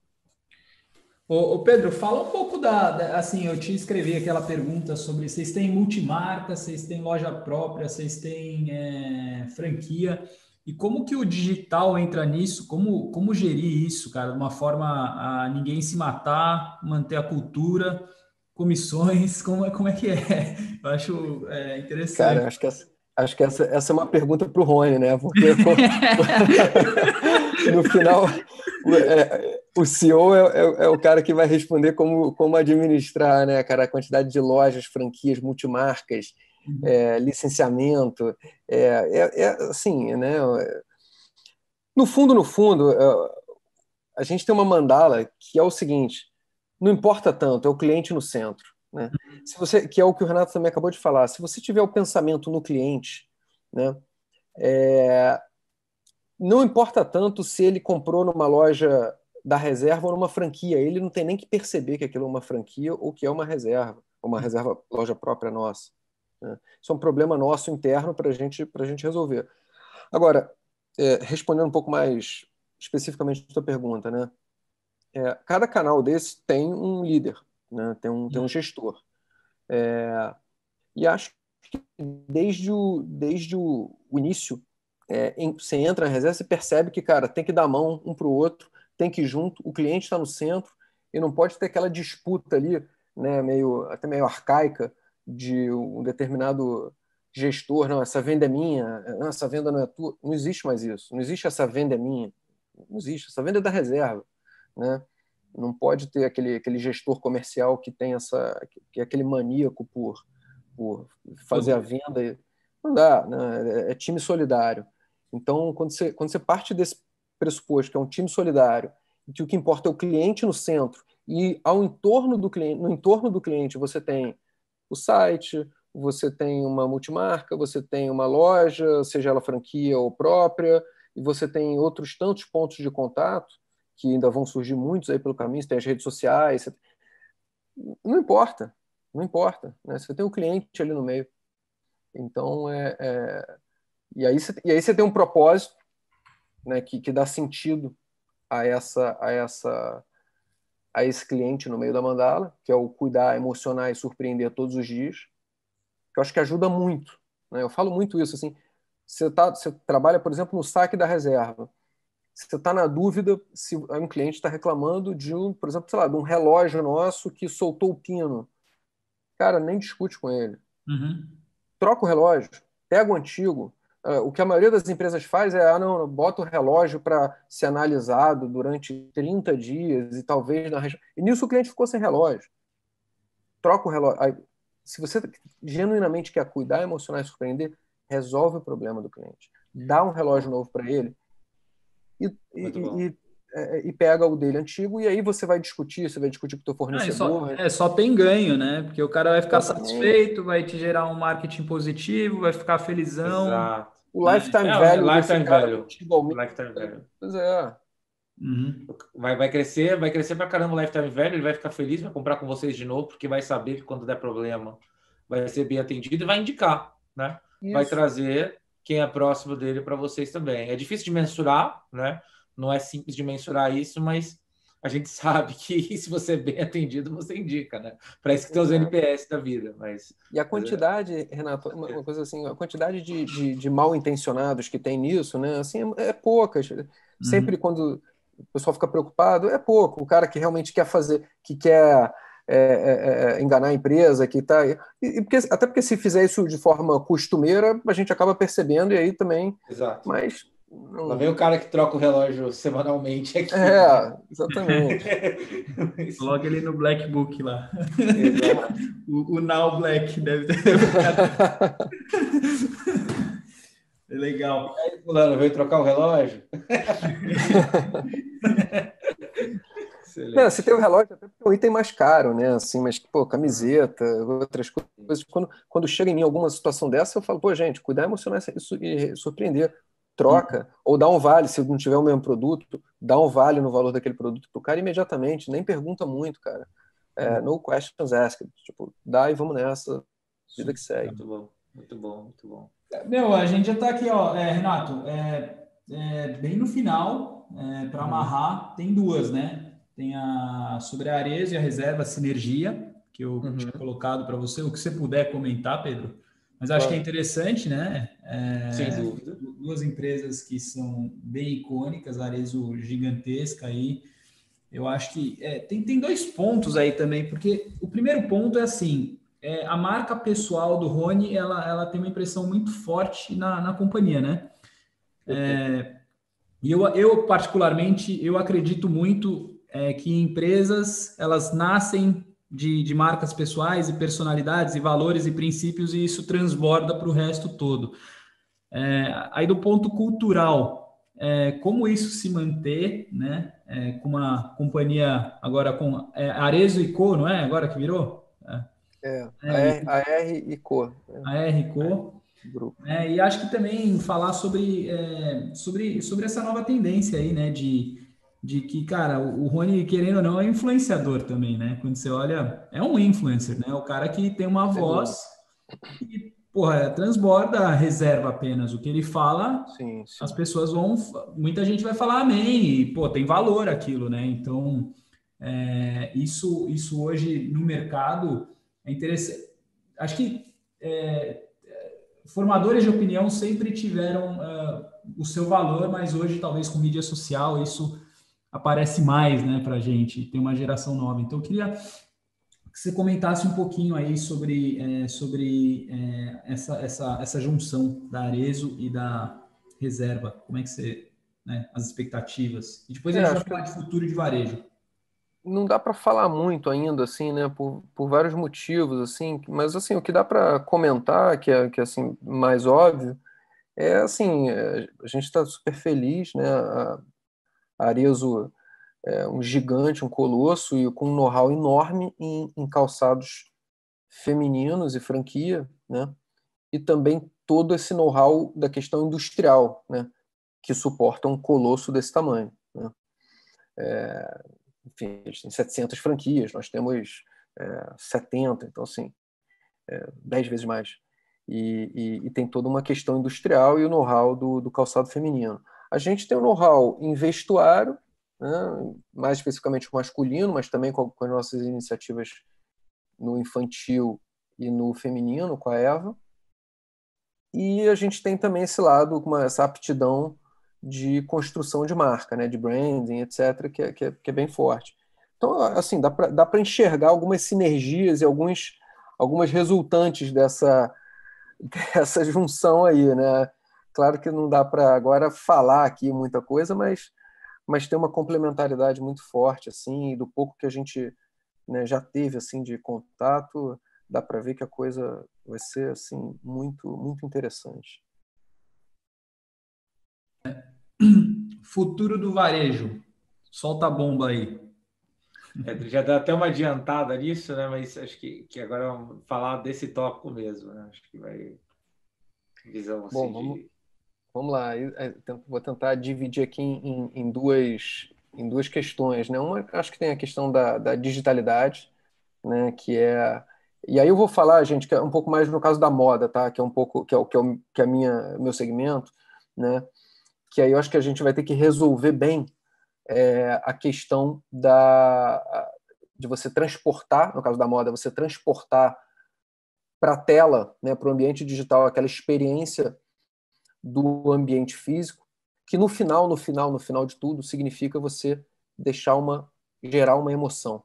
S2: Ô, ô Pedro, fala um pouco da, da, Assim, eu te escrevi aquela pergunta sobre vocês têm multimarca, vocês têm loja própria, vocês têm é, franquia. E como que o digital entra nisso? Como, como gerir isso, cara, de uma forma a ninguém se matar, manter a cultura, comissões, como é, como é que é? Eu acho é, interessante.
S1: Cara, acho que a, Acho que essa, essa é uma pergunta para o Rony, né? Porque no final o, é, CEO é, é, é, o cara que vai responder como, como administrar, né, cara, a quantidade de lojas, franquias, multimarcas, uhum. é, licenciamento, é, é, é, assim, né? No fundo, no fundo, a gente tem uma mandala que é o seguinte: não importa tanto, é o cliente no centro. Né? Uhum. Se você, que é o que o Renato também acabou de falar, se você tiver o pensamento no cliente, né, é, não importa tanto se ele comprou numa loja da reserva ou numa franquia, ele não tem nem que perceber que aquilo é uma franquia ou que é uma reserva, uma uhum. reserva loja própria nossa. Né? Isso é um problema nosso interno para gente, a gente resolver. Agora, é, respondendo um pouco mais especificamente a sua pergunta, né? É, cada canal desse tem um líder, né? tem, um, tem um gestor. É, e acho que desde o, desde o, início, é, em, você entra na reserva, você percebe que, cara, tem que dar a mão um para o outro, tem que ir junto, o cliente está no centro e não pode ter aquela disputa ali, né, meio, até meio arcaica, de um determinado gestor, não, essa venda é minha, não, essa venda não é tua. Não existe mais isso. Não existe essa venda é minha. Não existe. Essa venda é da reserva. Né? Não pode ter aquele, aquele gestor comercial que tem essa, que é aquele maníaco por, por fazer a venda. Não dá, né? É, é time solidário. Então, quando você, quando você parte desse pressuposto que é um time solidário, que o que importa é o cliente no centro, e ao entorno do cliente, no entorno do cliente você tem o site, você tem uma multimarca, você tem uma loja, seja ela franquia ou própria, e você tem outros tantos pontos de contato, que ainda vão surgir muitos aí pelo caminho, você tem as redes sociais, você... não importa, não importa, né? você tem um cliente ali no meio. Então, é, é... E, aí você, e aí você tem um propósito né, que, que dá sentido a essa, a essa a esse cliente no meio da mandala, que é o cuidar, emocionar e surpreender todos os dias, que eu acho que ajuda muito. Né? Eu falo muito isso, assim, você, tá, você trabalha, por exemplo, no saque da reserva, você está na dúvida se um cliente está reclamando de um, por exemplo, sei lá, de um relógio nosso que soltou o pino. Cara, nem discute com ele.
S2: Uhum.
S1: Troca o relógio, pega o antigo, Uh, o que a maioria das empresas faz é, ah, não, bota o relógio para ser analisado durante 30 dias e talvez na E nisso o cliente ficou sem relógio. Troca o relógio. Aí, se você genuinamente quer cuidar, emocionar e surpreender, resolve o problema do cliente. Dá um relógio novo para ele e, e, é, é, e pega o dele antigo e aí você vai discutir, você vai discutir com o teu fornecedor.
S2: É, só, é, só tem ganho, né? Porque o cara vai ficar Exatamente. satisfeito, vai te gerar um marketing positivo, vai ficar felizão.
S3: Exato.
S1: O lifetime é, value.
S3: Lifetime value. Lifetime value.
S1: Pois é.
S3: Uhum. Vai, vai crescer, vai crescer pra caramba o lifetime value, ele vai ficar feliz, vai comprar com vocês de novo, porque vai saber que quando der problema vai ser bem atendido e vai indicar, né? Isso. Vai trazer quem é próximo dele para vocês também. É difícil de mensurar, né? não é simples de mensurar isso, mas a gente sabe que se você é bem atendido, você indica, né? Para isso que tem os NPS da vida. Mas,
S1: e a quantidade, é... Renato, uma, coisa assim, a quantidade de, de, de, mal intencionados que tem nisso, né? Assim, é, é pouca. Sempre uhum. quando o pessoal fica preocupado, é pouco. O cara que realmente quer fazer, que quer é, é, é enganar a empresa, que tá. E, e porque, até porque se fizer isso de forma costumeira, a gente acaba percebendo e aí também.
S3: Exato.
S1: Mas
S3: não... Lá vem o cara que troca o relógio semanalmente aqui.
S1: É, exatamente.
S2: Coloca ele no Black Book lá. o, o Now Black deve ter. é legal.
S3: E aí, fulano, veio trocar o relógio?
S1: Não, você tem o relógio até porque é um item mais caro, né? Assim, mas, pô, camiseta, outras coisas. Quando, quando chega em mim alguma situação dessa, eu falo, pô, gente, cuidar emocionar e surpreender troca, ou dá um vale, se não tiver o mesmo produto, dá um vale no valor daquele produto pro cara imediatamente, nem pergunta muito, cara. É, no questions asked, tipo, dá e vamos nessa, vida que segue.
S3: Muito bom, muito bom, muito bom.
S2: Meu, a gente já está aqui, ó, é, Renato, é, é, bem no final, é, para amarrar, tem duas, né? Tem a sobre a Ares e a reserva Sinergia, que eu uhum. tinha colocado para você, o que você puder comentar, Pedro. Mas acho claro. que é interessante, né?
S3: É, Sem dúvida.
S2: Duas empresas que são bem icônicas, a Arezo gigantesca aí. Eu acho que é, tem, tem dois pontos aí também, porque o primeiro ponto é assim: é, a marca pessoal do Rony, ela, ela tem uma impressão muito forte na, na companhia, né? É, e eu, eu, particularmente, eu acredito muito é, que empresas, elas nascem de, de marcas pessoais e personalidades e valores e princípios e isso transborda para o resto todo. É, aí do ponto cultural, é, como isso se manter, né? É, com uma companhia agora com é, Arezo e Co, não é? Agora que virou?
S1: É, é a, R, e Co.
S2: A R e Co. É, e acho que também falar sobre, é, sobre, sobre essa nova tendência aí, né? De, de que, cara, o, Rony, querendo ou não, é influenciador também, né? Quando você olha, é um influencer, né? O cara que tem uma voz e, porra, transborda a reserva apenas. O que ele fala, sim, sim. as pessoas vão. Muita gente vai falar amém, e, pô, tem valor aquilo, né? Então, é, isso, isso hoje no mercado é interessante. Acho que é, formadores de opinião sempre tiveram uh, o seu valor, mas hoje, talvez com mídia social, isso aparece mais né, para a gente. Tem uma geração nova. Então, eu queria que você comentasse um pouquinho aí sobre, é, sobre é, essa, essa, essa junção da Arezo e da reserva. Como é que você. Né, as expectativas. E depois a gente é, vai falar de futuro de varejo
S1: não dá para falar muito ainda, assim, né, por, por vários motivos, assim, mas, assim, o que dá para comentar, que é, que é, assim, mais óbvio, é, assim, é, a gente está super feliz, né, a, a Arezo é um gigante, um colosso, e com um know-how enorme em, em calçados femininos e franquia, né, e também todo esse know-how da questão industrial, né, que suporta um colosso desse tamanho, né. É, enfim, eles têm 700 franquias, nós temos é, 70, então, assim, é, 10 vezes mais. E, e, e, tem toda uma questão industrial e o know-how do, do, calçado feminino. A gente tem o know-how em vestuário, né, mais especificamente o masculino, mas também com, com as nossas iniciativas no infantil e no feminino, com a Eva. E a gente tem também esse lado, essa aptidão de construção de marca, né, de branding, etc., que é, que é, que é bem forte. Então, assim, dá para enxergar algumas sinergias e alguns, algumas resultantes dessa, dessa junção aí, né? Claro que não dá para agora falar aqui muita coisa, mas, mas tem uma complementaridade muito forte, assim, e do pouco que a gente né, já teve, assim, de contato, dá para ver que a coisa vai ser, assim, muito, muito interessante.
S2: Futuro do varejo. Solta a bomba aí.
S3: É, já dá até uma adiantada nisso, né? Mas acho que, que agora vamos falar desse tópico mesmo, né? Acho que vai. Visão assim,
S1: Bom, vamos, de... vamos lá. Vou tentar dividir aqui em, em, duas, em duas questões, né? Uma, acho que tem a questão da, da digitalidade, né? Que é e aí eu vou falar, gente, que é um pouco mais no caso da moda, tá? Que é um pouco que é o que é, que é a minha meu segmento, né? que aí eu acho que a gente vai ter que resolver bem é, a questão da, de você transportar, no caso da moda, você transportar para a tela, né, para o ambiente digital, aquela experiência do ambiente físico, que no final, no final, no final de tudo, significa você deixar uma gerar uma emoção.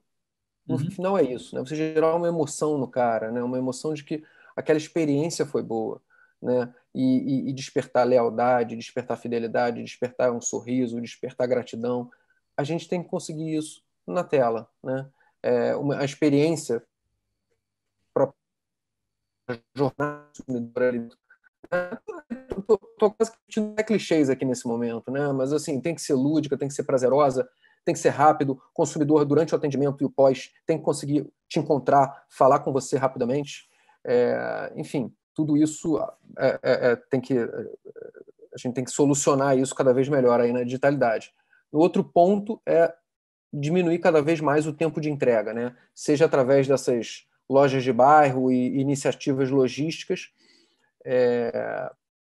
S1: No uhum. final é isso, né? Você gerar uma emoção no cara, né? Uma emoção de que aquela experiência foi boa, né? E, e, e, despertar lealdade, despertar fidelidade, despertar um sorriso, despertar gratidão. A gente tem que conseguir isso na tela, né? É uma, a experiência para jornada Estou quase que clichês aqui nesse momento, né? Mas assim, tem que ser lúdica, tem que ser prazerosa, tem que ser rápido. O consumidor, durante o atendimento e o pós, tem que conseguir te encontrar, falar com você rapidamente. É, enfim, tudo isso é, é, é, tem que a gente tem que solucionar isso cada vez melhor aí na digitalidade. O outro ponto é diminuir cada vez mais o tempo de entrega, né? Seja através dessas lojas de bairro e iniciativas logísticas, é,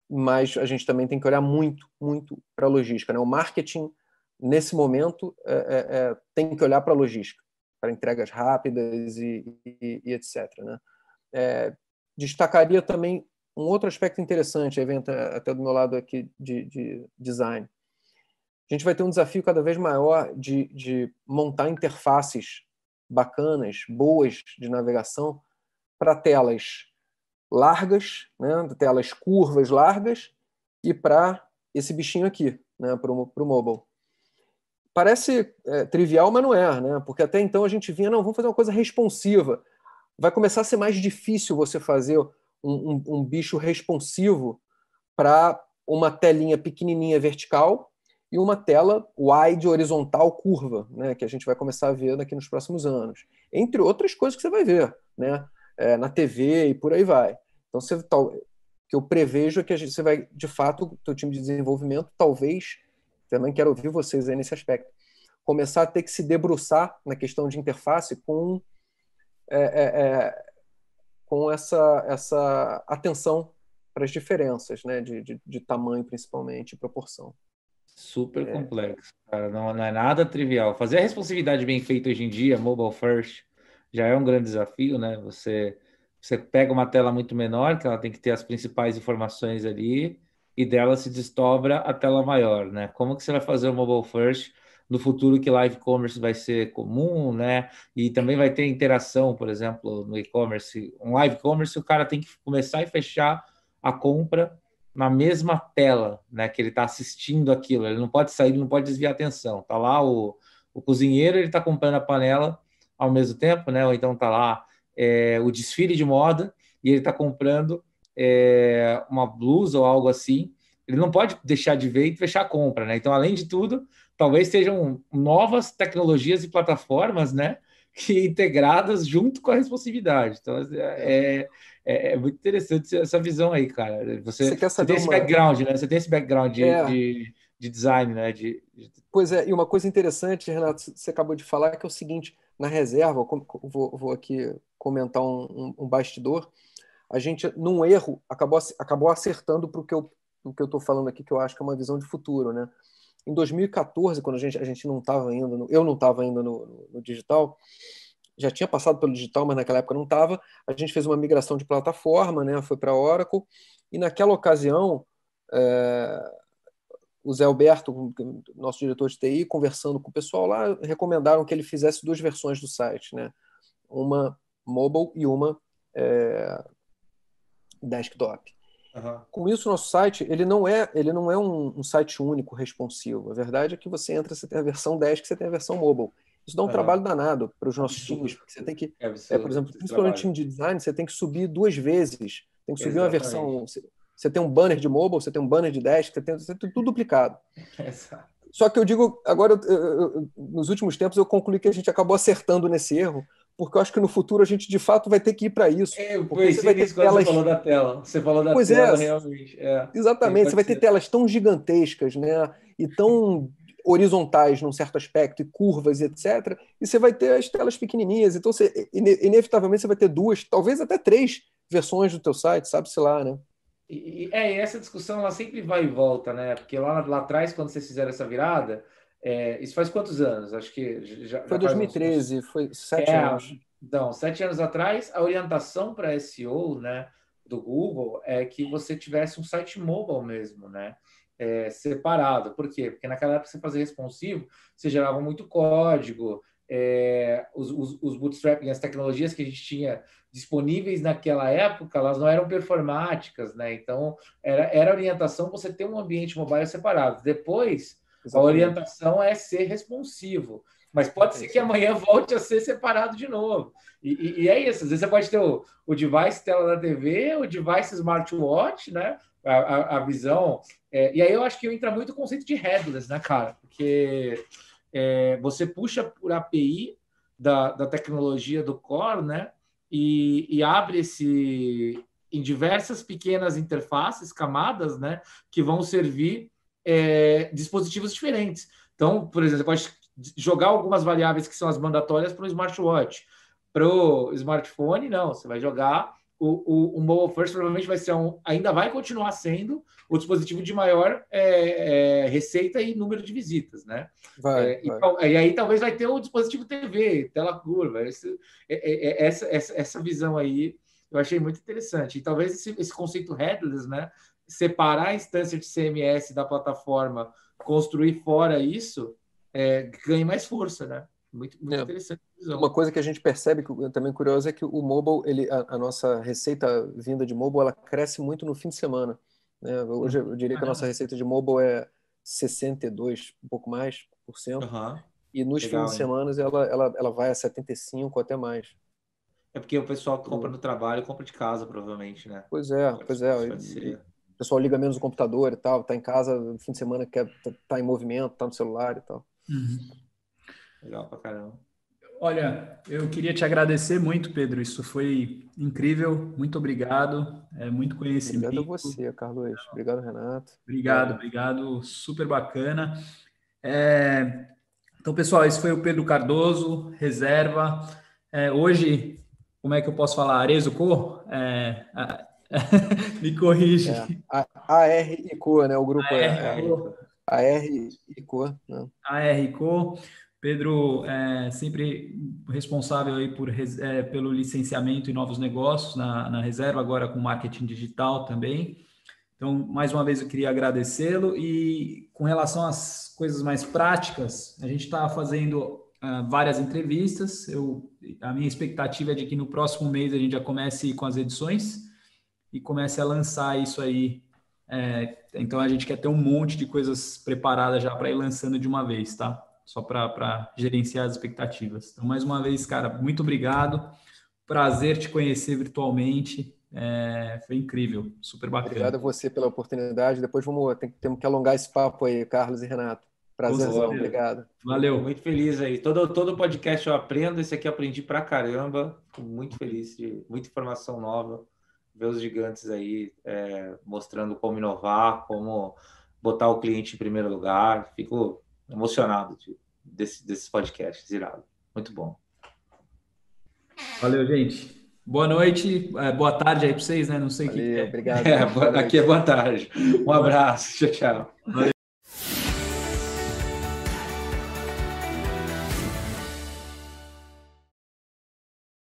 S1: mas a gente também tem que olhar muito, muito para a logística. Né? O marketing, nesse momento, é, é, é tem que olhar para a logística, para entregas rápidas e, e, e etc. Né? É, destacaria também um outro aspecto interessante, evento até do meu lado aqui de, de, design. A gente vai ter um desafio cada vez maior de, de montar interfaces bacanas, boas de navegação, para telas largas, né, telas curvas largas, e para esse bichinho aqui, né, para o mobile. Parece é, trivial, mas não é, né? Porque até então a gente vinha, não, vamos fazer uma coisa responsiva. Vai começar a ser mais difícil você fazer um, um, um bicho responsivo para uma telinha pequenininha vertical e uma tela wide horizontal curva, né, que a gente vai começar a ver daqui nos próximos anos. Entre outras coisas que você vai ver, né, é, na TV e por aí vai. Então, você, tal, que eu prevejo é que a gente, você vai, de fato, o time de desenvolvimento, talvez, também quero ouvir vocês aí nesse aspecto, começar a ter que se debruçar na questão de interface com, é, é, é com essa, essa atenção para as diferenças, né, de, de, de tamanho principalmente e proporção.
S3: Super é. complexo, cara. Não, não, é nada trivial. Fazer a responsividade bem feita hoje em dia, mobile first, já é um grande desafio, né? Você, você pega uma tela muito menor, que ela tem que ter as principais informações ali, e dela se desdobra a tela maior, né? Como que você vai fazer o mobile first no futuro que live commerce vai ser comum, né? E também vai ter interação, por exemplo, no e-commerce. Um live commerce, o cara tem que começar e fechar a compra na mesma tela, né, que ele está assistindo aquilo. Ele não pode sair, ele não pode desviar a atenção. Tá lá o, o cozinheiro, ele está comprando a panela ao mesmo tempo, né? Ou então tá lá é, o desfile de moda e ele está comprando é, uma blusa ou algo assim. Ele não pode deixar de ver e fechar a compra, né? Então, além de tudo, talvez sejam novas tecnologias e plataformas, né? Que integradas junto com a responsividade. Então, é, é é, é, muito interessante essa visão aí, cara. Você, você, você tem esse uma... background, né? Você tem esse background de, é. de, de design, né? De, de,
S1: Pois é, e uma coisa interessante, Renato, você acabou de falar, que é o seguinte: na reserva, vou, vou aqui comentar um, um, bastidor, a gente, num erro, acabou, acabou acertando para o que eu estou falando aqui, que eu acho que é uma visão de futuro, né? Em 2014, quando a gente, a gente não estava ainda, no, eu não estava ainda no, no, no digital, já tinha passado pelo digital, mas naquela época não estava. A gente fez uma migração de plataforma, né? foi para Oracle, e naquela ocasião, é, o Zé Alberto, nosso diretor de TI, conversando com o pessoal lá, recomendaram que ele fizesse duas versões do site, né? uma mobile e uma é, desktop. Uhum. Com isso, nosso site ele não é ele não é um, um, site único responsivo. A verdade é que você entra, você tem a versão desk, você tem a versão mobile. Isso dá um trabalho danado para os nossos times, porque você tem que, é, é, por exemplo, principalmente no time de design, você tem que subir duas vezes. Tem que subir Exatamente. uma versão. Você tem um banner de mobile, você tem um banner de desk, você tem, você tem tudo duplicado. Exato. Só que eu digo, agora, eu, eu, nos últimos tempos, eu concluí que a gente acabou acertando nesse erro, porque eu acho que no futuro a gente de fato vai ter que ir para isso.
S3: É, pois você vai ter telas... você falou da tela. Você falou da
S1: pois
S3: tela,
S1: é, realmente. É, exatamente, você vai ter telas tão gigantescas, né? E tão horizontais num certo aspecto e curvas, etc. E você vai ter as telas pequenininhas. Então, você, inevitavelmente, você vai ter duas, talvez até três versões do teu site, sabe-se lá, né?
S3: E, é, essa discussão ela sempre vai e volta, né? Porque lá, lá atrás, quando vocês fizeram essa virada, é, isso faz quantos anos? Acho que já.
S1: Foi já 2013, uns... foi sete é, anos.
S3: Então, sete anos atrás, a orientação para SEO, né, do Google é que você tivesse um site mobile mesmo, né? é, separado. Por quê? Porque naquela época você fazia responsivo, você gerava muito código, é, os, os, os bootstrapping, as tecnologias que a gente tinha disponíveis naquela época, elas não eram performáticas, né? Então, era, era orientação você ter um ambiente mobile separado. Depois, Exatamente. a orientação é ser responsivo. Mas pode ser que amanhã volte a ser separado de novo. E, e, e é isso. Às vezes você pode ter o, o device tela da TV, o device smartwatch, né? A, a, a visão é, e aí eu acho que entra muito o conceito de headless, né, cara? Porque é, você puxa por API da, da tecnologia do core, né? E, e, abre esse em diversas pequenas interfaces, camadas, né? Que vão servir é, dispositivos diferentes. Então, por exemplo, você pode jogar algumas variáveis que são as mandatórias para o smartwatch. Para o smartphone, não. Você vai jogar o, o, o mobile first provavelmente vai ser um, ainda vai continuar sendo o dispositivo de maior é, é, receita e número de visitas, né? Vai, é, vai. E, e, aí talvez vai ter o dispositivo TV, tela curva, esse, é, é, é, essa, essa, essa visão aí eu achei muito interessante. E talvez esse, esse conceito headless, né? Separar a instância de CMS da plataforma, construir fora isso, ganhe mais força, né?
S1: Muito, muito é. interessante. Uma coisa que a gente percebe, que também curioso, é que o mobile, ele, a, a, nossa receita vinda de mobile, ela cresce muito no fim de semana. Né? Hoje eu diria que a nossa receita de mobile é 62, um pouco mais, por cento. Uhum. E nos Legal, fins de semana ela, ela, ela vai a 75 até mais.
S3: É porque o pessoal que compra no trabalho compra de casa, provavelmente, né?
S1: Pois é, pois é. o pessoal liga menos o computador e tal, tá em casa no fim de semana, quer tá, tá em movimento, tá no celular e tal.
S3: Uhum. Legal pra caramba.
S2: Olha, eu queria te agradecer muito, Pedro. Isso foi incrível. Muito obrigado. É muito conhecimento.
S1: Obrigado a você, Carlos. Obrigado, Renato.
S2: Obrigado, obrigado. Super bacana. É... Então, pessoal, esse foi o Pedro Cardoso, reserva. É, hoje, como é que eu posso falar? Arezo Co? É... Me corrige. É.
S1: AR e Co, né? O grupo AR, é. AR e Co. Né?
S2: AR e Co. Pedro é sempre responsável aí por, é, pelo licenciamento e novos negócios na, na reserva, agora com marketing digital também. Então, mais uma vez, eu queria agradecê-lo. E com relação às coisas mais práticas, a gente está fazendo uh, várias entrevistas. Eu, a minha expectativa é de que no próximo mês a gente já comece com as edições e comece a lançar isso aí. É, então, a gente quer ter um monte de coisas preparadas já para ir lançando de uma vez, tá? Só para gerenciar as expectativas. Então, mais uma vez, cara, muito obrigado. Prazer te conhecer virtualmente. É, foi incrível, super bacana.
S1: Obrigado a você pela oportunidade. Depois vamos tem, temos que alongar esse papo aí, Carlos e Renato. Prazerzão, obrigado.
S3: Valeu. Muito feliz aí. Todo, todo podcast eu aprendo, esse aqui eu aprendi pra caramba. Fico muito feliz de muita informação nova. Ver os gigantes aí é, mostrando como inovar, como botar o cliente em primeiro lugar. Fico emocionado de, desse, desses podcasts, irado. Muito bom.
S2: Valeu, gente. Boa noite, é, boa tarde aí para vocês, né? Não sei o que.
S1: Obrigado.
S3: É, aqui é boa tarde. Um abraço. Tchau, tchau. Valeu.